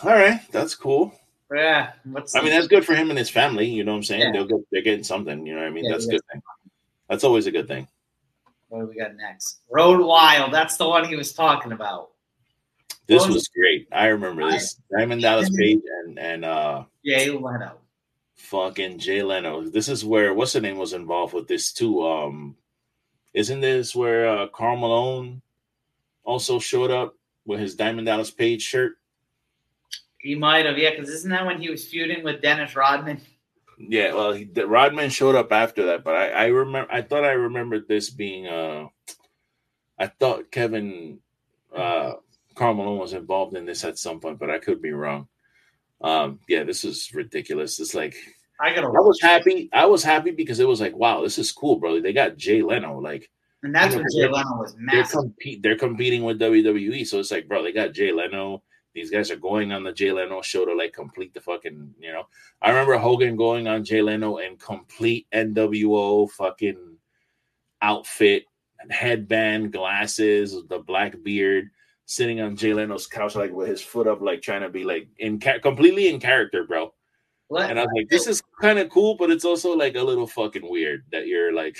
all right, that's cool. Yeah. What's I mean, that's good for him and his family, you know what I'm saying? Yeah. They'll get they're getting something, you know what I mean? Yeah, that's a good thing. That's always a good thing. what do we got next? Road Wild. That's the one he was talking about. This was- was great. I remember this. Diamond Dallas Page and and uh Jay Leno. fucking Jay Leno. This is where what's the name was involved with this too. Um isn't this where uh Karl Malone also showed up with his Diamond Dallas Page shirt? He might have, yeah, because isn't that when he was feuding with Dennis Rodman? Yeah, well, he, Rodman showed up after that, but I, I remember. I thought I remembered this being. Uh, I thought Kevin uh, Karl Malone was involved in this at some point, but I could be wrong. Um, yeah, this is ridiculous. It's like I gotta I was happy. I was happy because it was like, wow, this is cool, bro. They got Jay Leno. Like and that's you when know, Jay they're- Leno was they're massive. compete. They're competing with WWE, so it's like, bro, they got Jay Leno. These guys are going on the Jay Leno show to like complete the fucking, you know. I remember Hogan going on Jay Leno and complete NWO fucking outfit, headband, glasses, the black beard, sitting on Jay Leno's couch like with his foot up, like trying to be like in ca- completely in character, bro. Let- And I was like, this is kind of cool, but it's also like a little fucking weird that you're like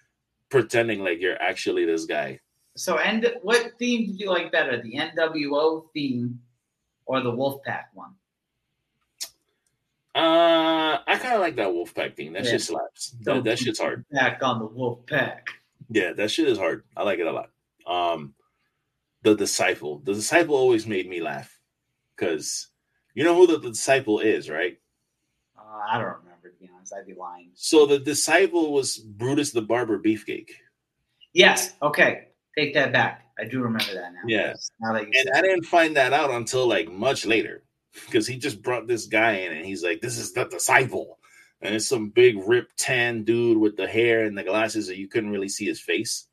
pretending like you're actually this guy. so, and what theme did you like better, the NWO theme or the Wolfpack one? Uh, I kind of like that Wolfpack thing. That Yeah. shit slaps. That, that shit's hard. Back on the wolf pack. Yeah, that shit is hard. I like it a lot. Um, the disciple. The disciple always made me laugh because you know who the, the disciple is, right? Uh, I don't remember to be honest. I'd be lying. So the disciple was Brutus the Barber Beefcake, Yes. Okay. Take that back. I do remember that now. Yeah. Now that and I didn't find that out until like much later because he just brought this guy in and he's like, "This is the disciple," and it's some big ripped tan dude with the hair and the glasses that you couldn't really see his face,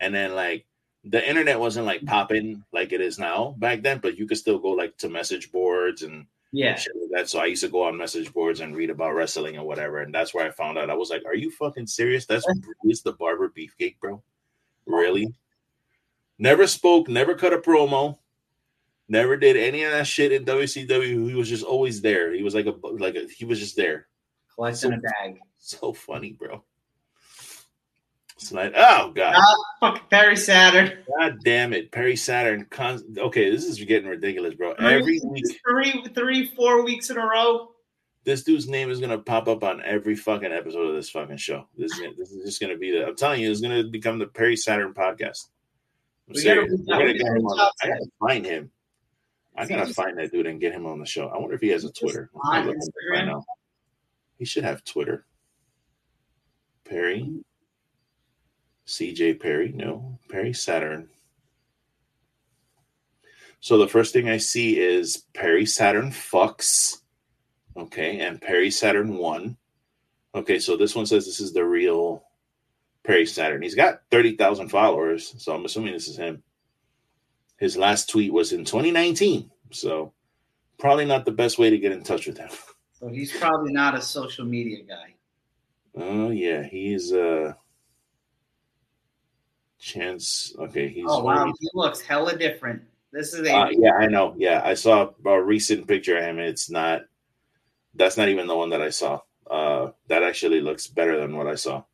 and then like. The internet wasn't like popping like it is now back then, but you could still go like to message boards and yeah. shit like that. So I used to go on message boards and read about wrestling and whatever. And that's where I found out. I was like, "Are you fucking serious? That's Bruce the Barber Beefcake, bro? Really?" Never spoke, never cut a promo, never did any of that shit in WCW. He was just always there. He was like a like a, he was just there. Collecting a bag. So funny, bro. Like, oh god, Ah, fucking Perry Saturn. god damn it, Perry Saturn. Con- okay, this is getting ridiculous, bro. Every week. three, three, four weeks in a row. this dude's name is gonna pop up on every fucking episode of this fucking show. This is this is just gonna be the. I'm telling you, it's gonna become the Perry Saturn podcast. I'm We gotta We're out- gonna get him on. I gotta find him. I gotta find that dude and get him on the show. I wonder if he has a Twitter. Right. He should have Twitter. Perry. CJ Perry. No. Perry Saturn. So the first thing I see is Perry Saturn fucks. Okay, and Perry Saturn one. Okay, so this one says this is the real Perry Saturn. He's got 30,000 followers, so I'm assuming this is him. His last tweet was in 2019, so probably not the best way to get in touch with him. So he's probably not a social media guy. Oh yeah, he's uh chance. Okay, he's Oh wow, he looks hella different. This is a Uh, yeah, I know. Yeah, I saw a recent picture of him. It's not. That's not even the one that I saw. Uh, that actually looks better than what I saw.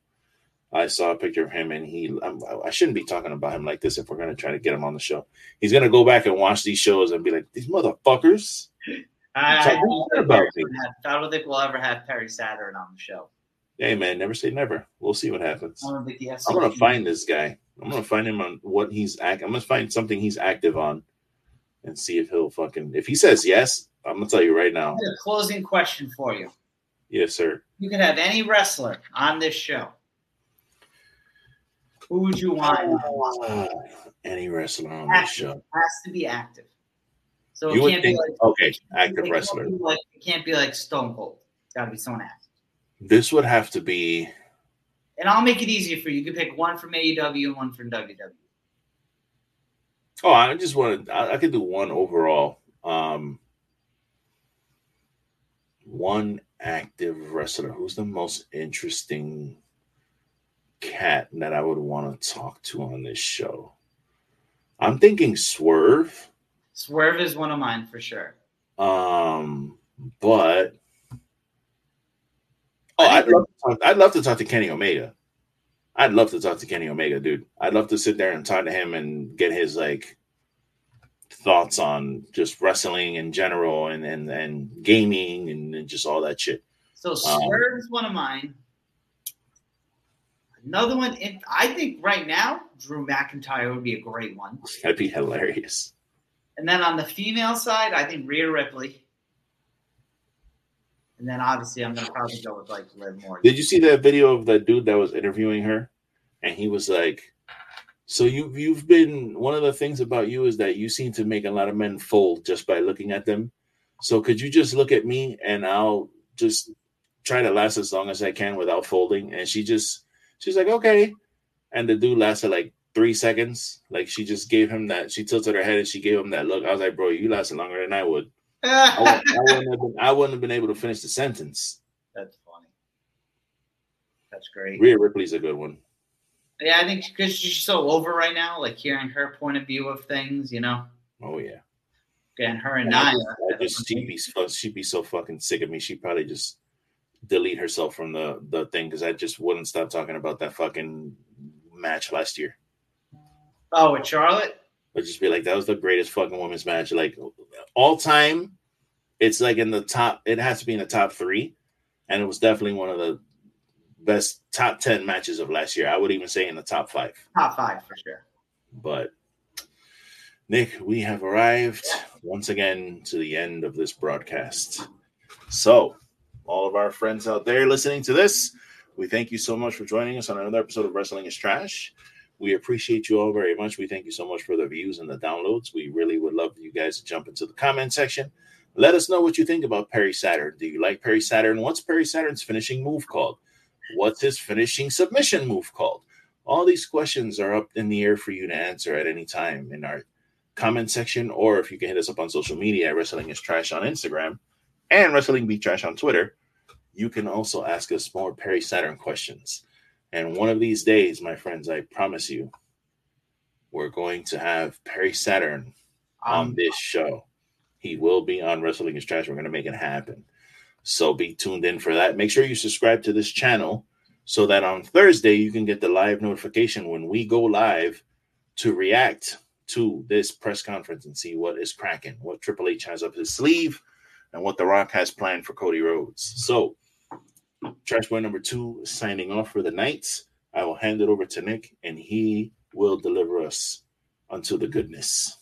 I saw a picture of him, and he. I'm, I shouldn't be talking about him like this if we're gonna try to get him on the show. He's gonna go back and watch these shows and be like, "These motherfuckers." I, I, don't think we're me? gonna have- I don't think we'll ever have Perry Saturn on the show. Hey man, never say never. We'll see what happens. I don't think he has. I'm gonna find this guy. I'm gonna find him on what he's act. I'm gonna find something he's active on, and see if he'll fucking. If he says yes, I'm gonna tell you right now. I a closing question for you. Yes, sir. You can have any wrestler on this show. Who would you want? Uh, any wrestler on this show. Has to be active. So You it would can't think, be like okay, active it wrestler. Like, it can't be like Stone Cold. It's got to be someone active. This would have to be. And I'll make it easier for you. You can pick one from AEW and one from WWE. Oh, I just wanted. I, I could do one overall. Um, one active wrestler. Who's the most interesting cat that I would want to talk to on this show? I'm thinking Swerve. Swerve is one of mine for sure. Um, but oh, I'd love, to talk, I'd love to talk to Kenny Omega. I'd love to talk to Kenny Omega, dude. I'd love to sit there and talk to him and get his like thoughts on just wrestling in general and and, and gaming and, and just all that shit. So Swerve is one of mine. Another one, if, I think right now, Drew McIntyre would be a great one. That'd be hilarious. And then on the female side, I think Rhea Ripley. And then obviously, I'm going to probably go with like Liv Morgan. Did you see that video of that dude that was interviewing her? And he was like, "So you you've been one of the things about you is that you seem to make a lot of men fold just by looking at them. So could you just look at me and I'll just try to last as long as I can without folding?" And she just she's like, "Okay." And the dude lasted like three seconds. Like she just gave him that. She tilted her head and she gave him that look. I was like, "Bro, you lasted longer than I would." I wouldn't, I wouldn't, have, been, I wouldn't have been able to finish the sentence. That's funny. That's great. Rhea Ripley's a good one. Yeah, I think because she's so over right now, like hearing her point of view of things, you know. Oh yeah. And her and I Nia. just, I just she'd be so- she'd be so fucking sick of me. She'd probably just delete herself from the the thing because I just wouldn't stop talking about that fucking match last year. Oh, with Charlotte? I'd just be like, that was the greatest fucking women's match, like all time. it's like in the top. It has to be in the top three, and it was definitely one of the best top ten matches of last year. I would even say in the top five. Top five for sure. But Nick, we have arrived once again to the end of this broadcast. So, all of our friends out there listening to this, we thank you so much for joining us on another episode of Wrestling is Trash. We appreciate you all very much. We thank you so much for the views and the downloads. We really would love you guys to jump into the comment section. Let us know what you think about Perry Saturn. Do you like Perry Saturn? What's Perry Saturn's finishing move called? What's his finishing submission move called? All these questions are up in the air for you to answer at any time in our comment section, or if you can hit us up on social media, at Wrestling is Trash on Instagram and Wrestling Be Trash on Twitter. You can also ask us more Perry Saturn questions. And one of these days, my friends, I promise you, we're going to have Perry Saturn on Um, this show. He will be on Wrestling is Trash. We're going to make it happen. So be tuned in for that. Make sure you subscribe to this channel so that on Thursday you can get the live notification when we go live to react to this press conference and see what is cracking, what Triple H has up his sleeve, and what The Rock has planned for Cody Rhodes. So, Trash Boy number two signing off for the night. I will hand it over to Nick, and he will deliver us unto the goodness.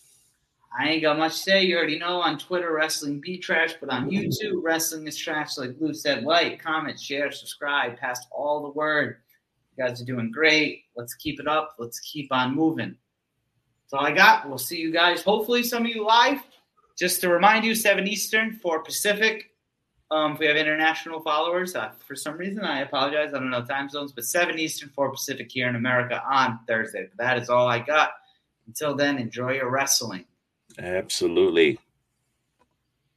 I ain't got much to say. You already know on Twitter, Wrestling Be Trash, but on YouTube, Wrestling is Trash. Like Lou said, like, comment, share, subscribe, pass all the word. You guys are doing great. Let's keep it up. Let's keep on moving. That's all I got. We'll see you guys. Hopefully, some of you live. Just to remind you, 7 Eastern, 4 Pacific. Um, if we have international followers, uh, for some reason, I apologize. I don't know time zones, but 7 Eastern, 4 Pacific here in America on Thursday. That is all I got. Until then, enjoy your wrestling. Absolutely.